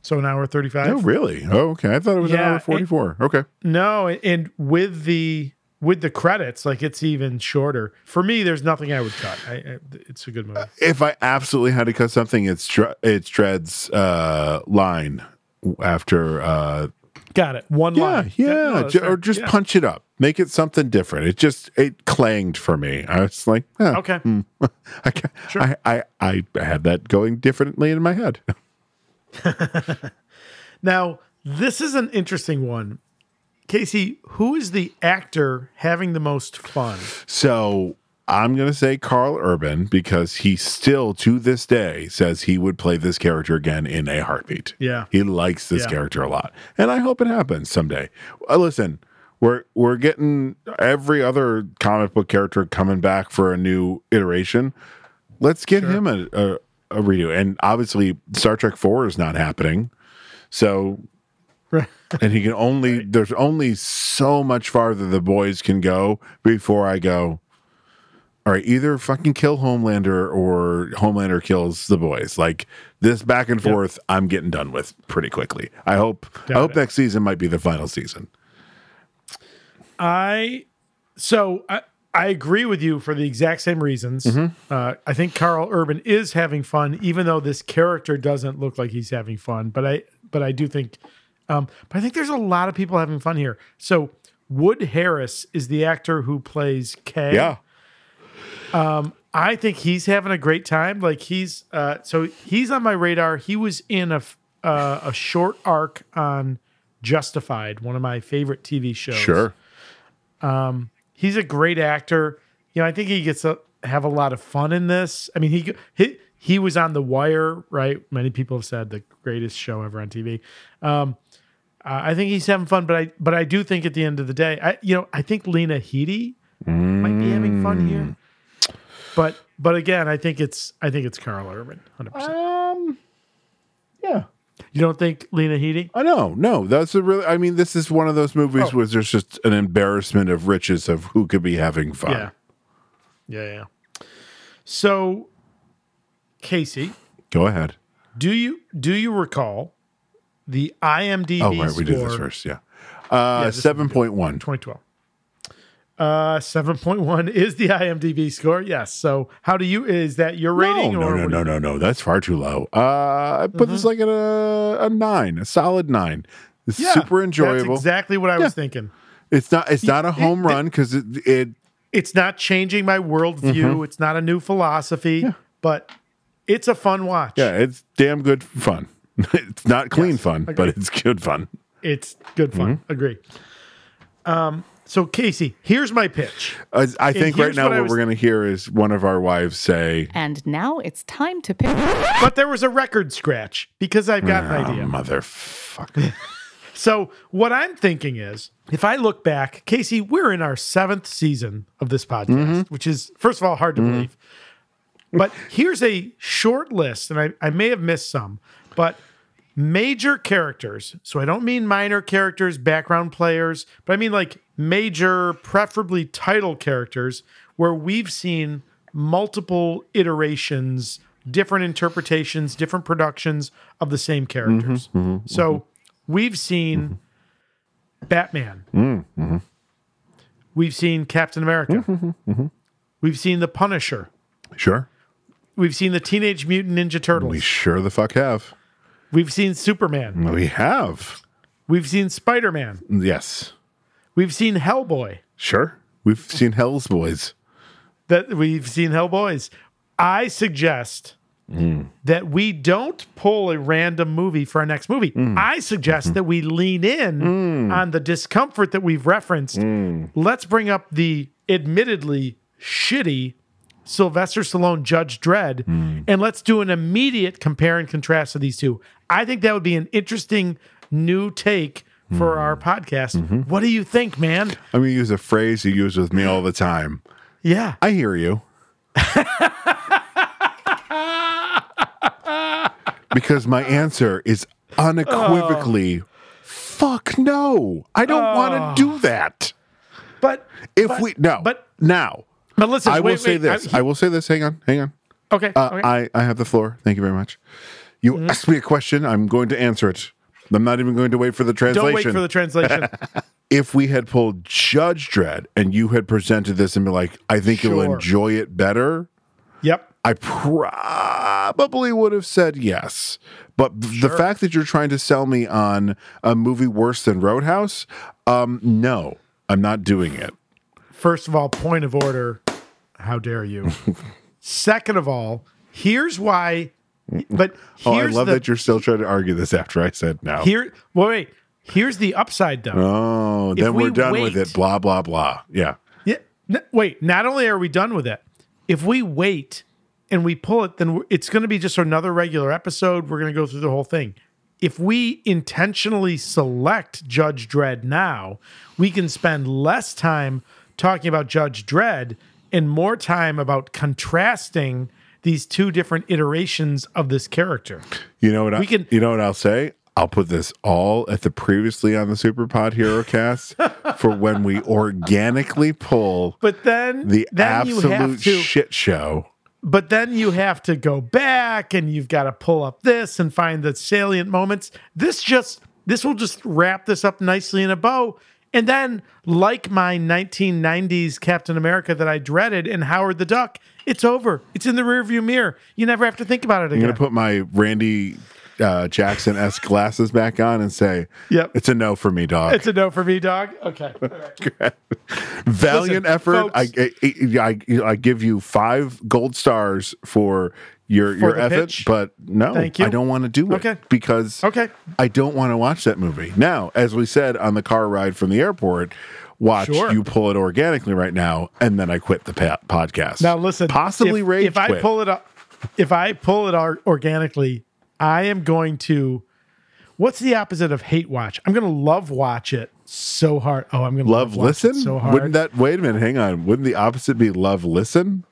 So an hour thirty-five. Oh, really? Oh, okay. I thought it was an Yeah, hour it- 44. okay. No, and with the with the credits, like it's even shorter. For me, there's nothing I would cut. I, I, it's a good movie. If I absolutely had to cut something, it's it's Dredd's uh, line after. Uh, Got it. One yeah, line. yeah, no, or just Yeah. punch it up, make it something different. It just it clanged for me. I was like, eh, Okay. hmm. I, ca- I, I I had that going differently in my head. Now, this is an interesting one. Casey, who is the actor having the most fun? So I'm going to say Karl Urban because he still to this day says he would play this character again in a heartbeat. Yeah. He likes this Yeah. character a lot. And I hope it happens someday. Uh, listen, we're we're getting every other comic book character coming back for a new iteration. Let's get him a, a a redo. And obviously Star Trek 4 is not happening. So and he can only there's only so much farther the boys can go before I go all right either fucking kill homelander or homelander kills the boys like this back and forth i'm getting done with pretty quickly i hope i hope it. next season might be the final season I so I I agree with you for the exact same reasons. Mm-hmm. Uh, I think Karl Urban is having fun, even though this character doesn't look like he's having fun. But I but I do think, um, but I think there's a lot of people having fun here. So Wood Harris is the actor who plays K. yeah Um, I think he's having a great time. Like he's uh, so he's on my radar. He was in a uh, a short arc on Justified, one of my favorite TV shows. sure Um, he's a great actor. You know, I think he gets to have a lot of fun in this. I mean, he he he was on The Wire, right? Many people have said the greatest show ever on TV. Um, uh, I think he's having fun, but I but I do think at the end of the day, I you know, I think Lena Headey might be having fun here. But but again, I think it's I think it's Karl Urban, hundred percent. um yeah You don't think Lena Headey? I know, no, that's a really. I mean, this is one of those movies Oh. where there's just an embarrassment of riches of who could be having fun. Yeah, yeah, yeah. So, Casey, Go ahead. Do you do you recall the IMDb Oh, right, we did this first. Yeah, uh, is seven point one. 2012. Uh, 7.1 is the IMDb score. Yes. So, how do you is that your rating No, no, or no, no, no, no. That's far too low. Uh, I put this like at a, a nine, a solid nine. It's Yeah, super enjoyable. That's exactly what I Yeah. was thinking. it's not. It's not a home run because it, it. It's not changing my worldview. Mhm. It's not a new philosophy, but it's a fun watch. Yeah, it's damn good fun. it's not clean fun, but it's good fun. It's good fun. Mm-hmm. Agree. Um, so Casey, here's my pitch. I, I think right now what what, was- we're going to hear is one of our wives say, And now it's time to pick. But there was a record scratch because I've got an "Oh, idea. motherfucker." So what I'm thinking is, if I look back, Casey, we're in our seventh season of this podcast, Mm-hmm. which is first of all hard to believe. But here's a short list, and I, I may have missed some, but major characters. So I don't mean minor characters, background players, but I mean like major, preferably title characters, where we've seen multiple iterations, different interpretations, different productions of the same characters. Mm-hmm, mm-hmm, so mm-hmm. we've seen Batman. Mm, we've seen Captain America. We've seen The Punisher. Sure. We've seen the Teenage Mutant Ninja Turtles. We sure the fuck have. We've seen Superman. We have. We've seen Spider Man. Yes. We've seen Hellboy. Sure. We've seen Hell's Boys. That we've seen Hellboys. I suggest hmm. that we don't pull a random movie for our next movie. Hmm. I suggest hmm. that we lean in on the discomfort that we've referenced. Let's bring up the admittedly shitty Sylvester Stallone Judge Dredd and let's do an immediate compare and contrast of these two. I think that would be an interesting new take for our podcast. What do you think, man? I'm going to use a phrase you use with me all the time. Yeah. I hear you. because my answer is unequivocally fuck no. I don't want to do that. But If but- we no, but now but listen, I will wait, say wait, this. I- I will say this. Hang on, hang on. okay, Uh, okay. I I have the floor. Thank you very much. You Mm-hmm. asked me a question. I'm going to answer it. I'm not even going to wait for the translation. Don't wait for the translation. if we had pulled Judge Dredd and you had presented this and been like, I think you'll enjoy it better, yep. I probably would have said yes. But the fact that you're trying to sell me on a movie worse than Roadhouse, um, no, I'm not doing it. First of all, point of order. How dare you? Second of all, here's why. But Oh, I love the, that you're still trying to argue this after I said no. here. Well, wait. Here's the upside though. oh, then we we're done with it. Blah blah blah. Yeah. Yeah. N- wait. Not only are we done with it, if we wait and we pull it, then it's going to be just another regular episode. We're going to go through the whole thing. If we intentionally select Judge Dredd now, we can spend less time talking about Judge Dredd and more time about contrasting these two different iterations of this character. You know what? I, can- You know what I'll say? I'll put this all at the previously on the Superpod Hero Cast for when we organically pull But then, the then you have absolute to. shit show. but then you have to go back and you've got to pull up this and find the salient moments. This just this will just wrap this up nicely in a bow. And then, like my 1990s Captain America that I dreaded and Howard the Duck, it's over. It's in the rearview mirror. You never have to think about it again. I'm going to put my Randy uh, Jackson s glasses back on and say, Yep. it's a no for me, dog. it's a no for me, dog. Okay. Right. Valiant Listen, effort. I, I, I, I give you five gold stars for your your effort, pitch? but no, Thank you. I don't want to do it Okay. because Okay. I don't want to watch that movie. Now, as we said on the car ride from the airport, watch Sure. you pull it organically right now, and then I quit the pa- podcast. Now listen, possibly if, rage if I pull it up, if I pull it ar- organically, I am going to. What's the opposite of hate watch? I'm going to love watch it so hard. Oh, I'm going to love love, listen. so hard. Wouldn't that? Wait a minute. Hang on. Wouldn't the opposite be love listen?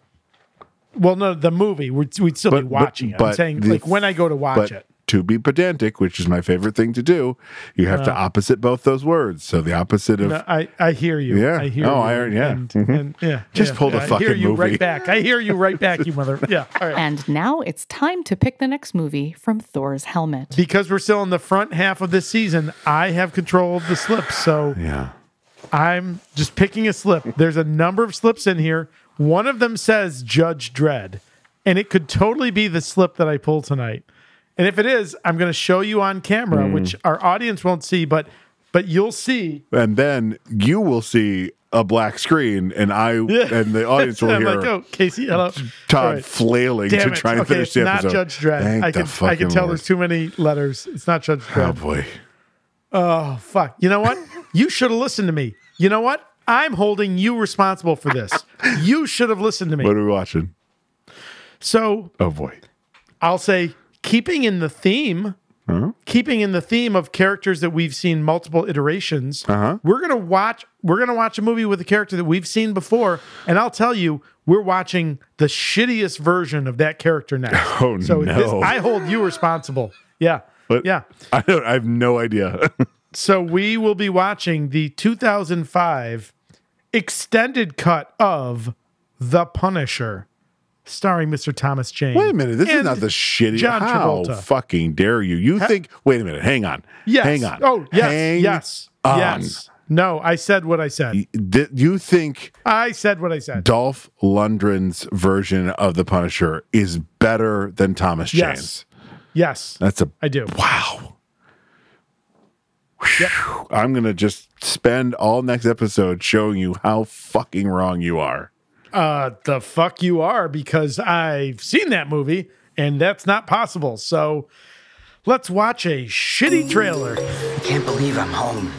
well, no, the movie we'd, we'd still be watching it. I'm saying the- like when I go to watch but it. To be pedantic, which is my favorite thing to do, you have to opposite both those words. So the opposite of No, I, I hear you. Yeah. I hear Oh, you. I heard- yeah. And, Mhm. and- yeah. Just yeah, pull the yeah. I hear you movie. right back. I hear you right back, you mother. Yeah. All right. And now it's time to pick the next movie from Thor's helmet. Because we're still in the front half of this season, I have control of the slips. So yeah. I'm just picking a slip. There's a number of slips in here. One of them says Judge Dredd, and it could totally be the slip that I pull tonight. And if it is, I'm going to show you on camera, Hmm. which our audience won't see, but but you'll see. and then you will see a black screen, and I and the audience will hear like, oh, Casey, hello. Todd right. flailing Damn to it. try and okay, finish it's the not episode. Judge Dredd. Thank I can I can tell Lord. there's too many letters. It's not Judge Oh Dredd. boy. Oh fuck! You know what? You should have listened to me. You know what? I'm holding you responsible for this. You should have listened to me. What are we watching? So Oh boy. I'll say, keeping in the theme, keeping in the theme of characters that we've seen multiple iterations, Uh-huh. we're gonna watch. We're gonna watch a movie with a character that we've seen before, and I'll tell you, we're watching the shittiest version of that character now. Oh, so no. this, I hold you responsible. Yeah, What? yeah. I don't. I have no idea. So we will be watching the 2005 extended cut of The Punisher, starring Mr. Thomas Jane. Wait a minute. This is not the shitty. John How Travolta. fucking dare you? You think? Wait a minute. Hang on. Yes. Hang on. Oh, yes. Hang yes. on. Yes. No, I said what I said. Did you think I said what I said. Dolph Lundgren's version of the Punisher is better than Thomas Yes. Jane's? Yes, That's a I do. wow. Whew. I'm gonna just spend all next episode showing you how fucking wrong you are. Uh, the fuck you are because I've seen that movie and that's not possible. So let's watch a shitty trailer. I can't believe I'm home.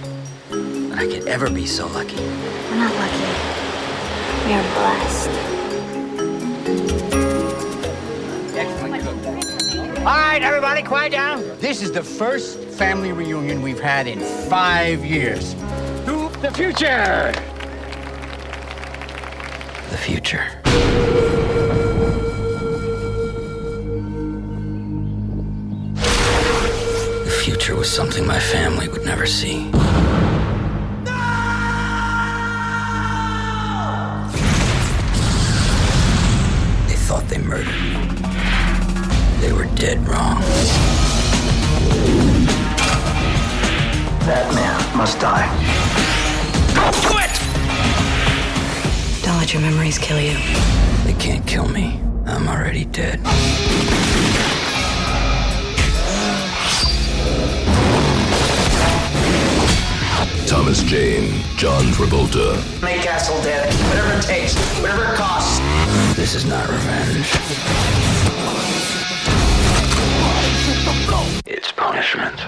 That I could ever be so lucky. We're not lucky. We are blessed. All right, everybody, quiet down. This is the first family reunion we've had in five years. To the future. The future. The future. was something my family would never see. They thought they murdered me. They were dead wrong. That man must die. Don't let your memories kill you. They can't kill me. I'm already dead. Thomas Jane, John Travolta. Make Castle dead. Whatever it takes. Whatever it costs. This is not revenge. It's punishment.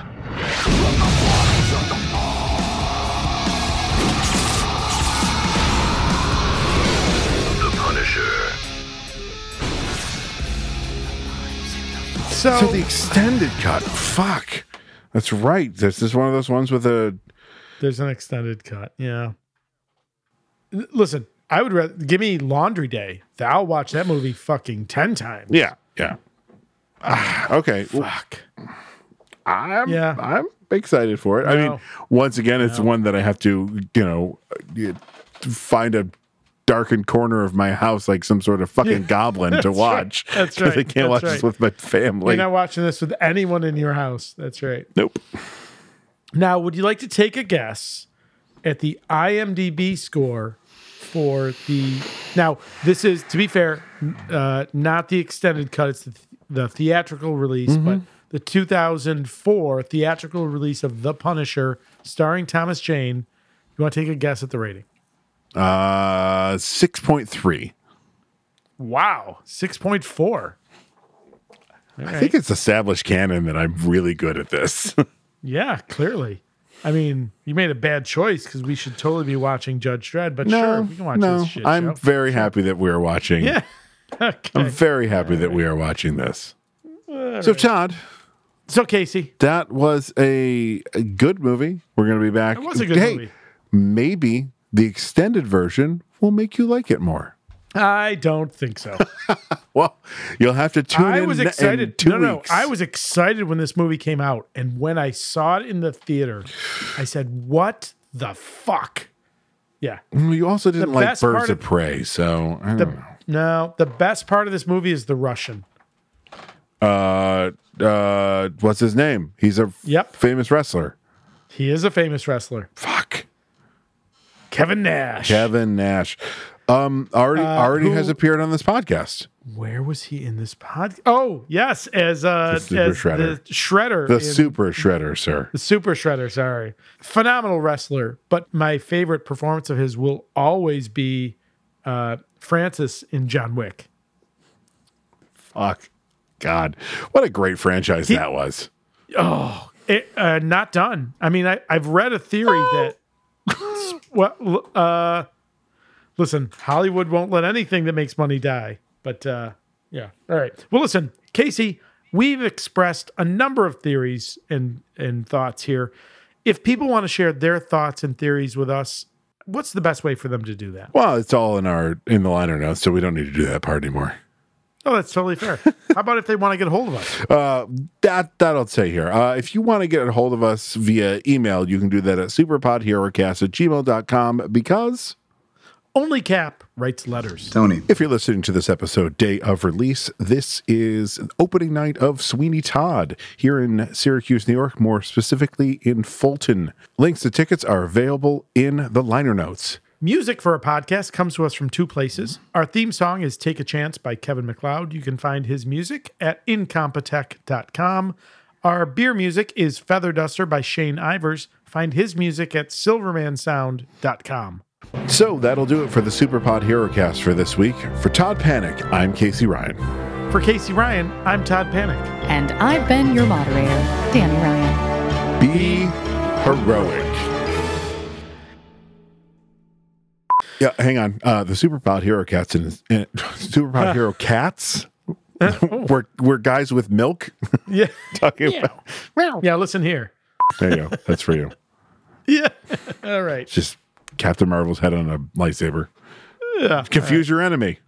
So, So the extended cut. Fuck. That's right. This is one of those ones with a. there's an extended cut. Yeah. Listen, I would rather give me Laundry Day. I'll watch that movie fucking ten times. Yeah. Yeah. Ah, okay. well, Fuck. I'm Yeah. I'm excited for it. I mean, once again, it's No. one that I have to, you know, uh, find a darkened corner of my house like some sort of fucking Yeah. goblin to watch. That's right. I can't watch That's this with my family. You're not watching this with anyone in your house. That's right. nope. Now, would you like to take a guess at the IMDb score for the? Now, this is to be fair, uh, not the extended cut. It's the, the theatrical release, Mm-hmm. but the 2004 theatrical release of The Punisher, starring Thomas Jane. You want to take a guess at the rating? Uh, six point three. Wow, six point four. I think it's established canon that I'm really good at this. Yeah, clearly. I mean, you made a bad choice because we should totally be watching Judge Dredd. But sure, we can watch no, this shit I'm show. very happy that we're watching. Yeah. Okay. I'm very happy that we are watching this. so, Todd, So, Casey, that was a, a good movie. We're going to be back. It was a good hey, movie. Maybe the extended version will make you like it more. I don't think so. Well, you'll have to tune I in. was in excited. two No, no, weeks. I was excited when this movie came out, and when I saw it in the theater, I said, "What the fuck?" Yeah. Mm, You also didn't like Birds of of- Prey, so I The, don't know. no, the best part of this movie is the Russian. Uh, uh, what's his name? He's a Yep. famous wrestler. He is a famous wrestler. Fuck. Kevin Nash. Kevin Nash. Um, already Uh, already has appeared on this podcast. Where was he in this pod? Oh, yes, as uh, The Super as Shredder. the Shredder, The in- Super Shredder, sir. the Super Shredder. Sorry, phenomenal wrestler. But my favorite performance of his will always be uh, Francis in John Wick. Fuck. God. What a great franchise that was. Oh, it, uh, not done. I mean, I, I've read a theory that, well, uh, listen, Hollywood won't let anything that makes money die. But uh, yeah, all right. Well, listen, Casey, we've expressed a number of theories and and thoughts here. If people want to share their thoughts and theories with us, what's the best way for them to do that? Well, it's all in our in the liner notes, so we don't need to do that part anymore. Oh, that's totally fair. How about if they want to get a hold of us? Uh, that that I'll say here. Uh, if you want to get a hold of us via email, you can do that at superpodherocast at gmail.com because Only Cap writes letters. Tony. if you're listening to this episode day of release, this is opening night of Sweeney Todd here in Syracuse, New York, more specifically in Fulton. Links to tickets are available in the liner notes. Music for a podcast comes to us from two places. Mm-hmm. Our theme song is Take a Chance by Kevin MacLeod. You can find his music at incompetech.com. Our beer music is Feather Duster by Shane Ivers. Find his music at silvermansound.com. So that'll do it for the Superpod HeroCast for this week. For Todd Panek, I'm Casey Ryan. For Casey Ryan, I'm Todd Panek. And I've been your moderator, Danny Ryan. Be heroic. Yeah, hang on. Uh, the Superpod Hero Cats and Superpod Hero Cats. we're we're guys with milk Yeah. talking about. Yeah, listen here. There you go. That's for you. Yeah. All right. Just Captain Marvel's head on a lightsaber. Yeah. Confuse your enemy.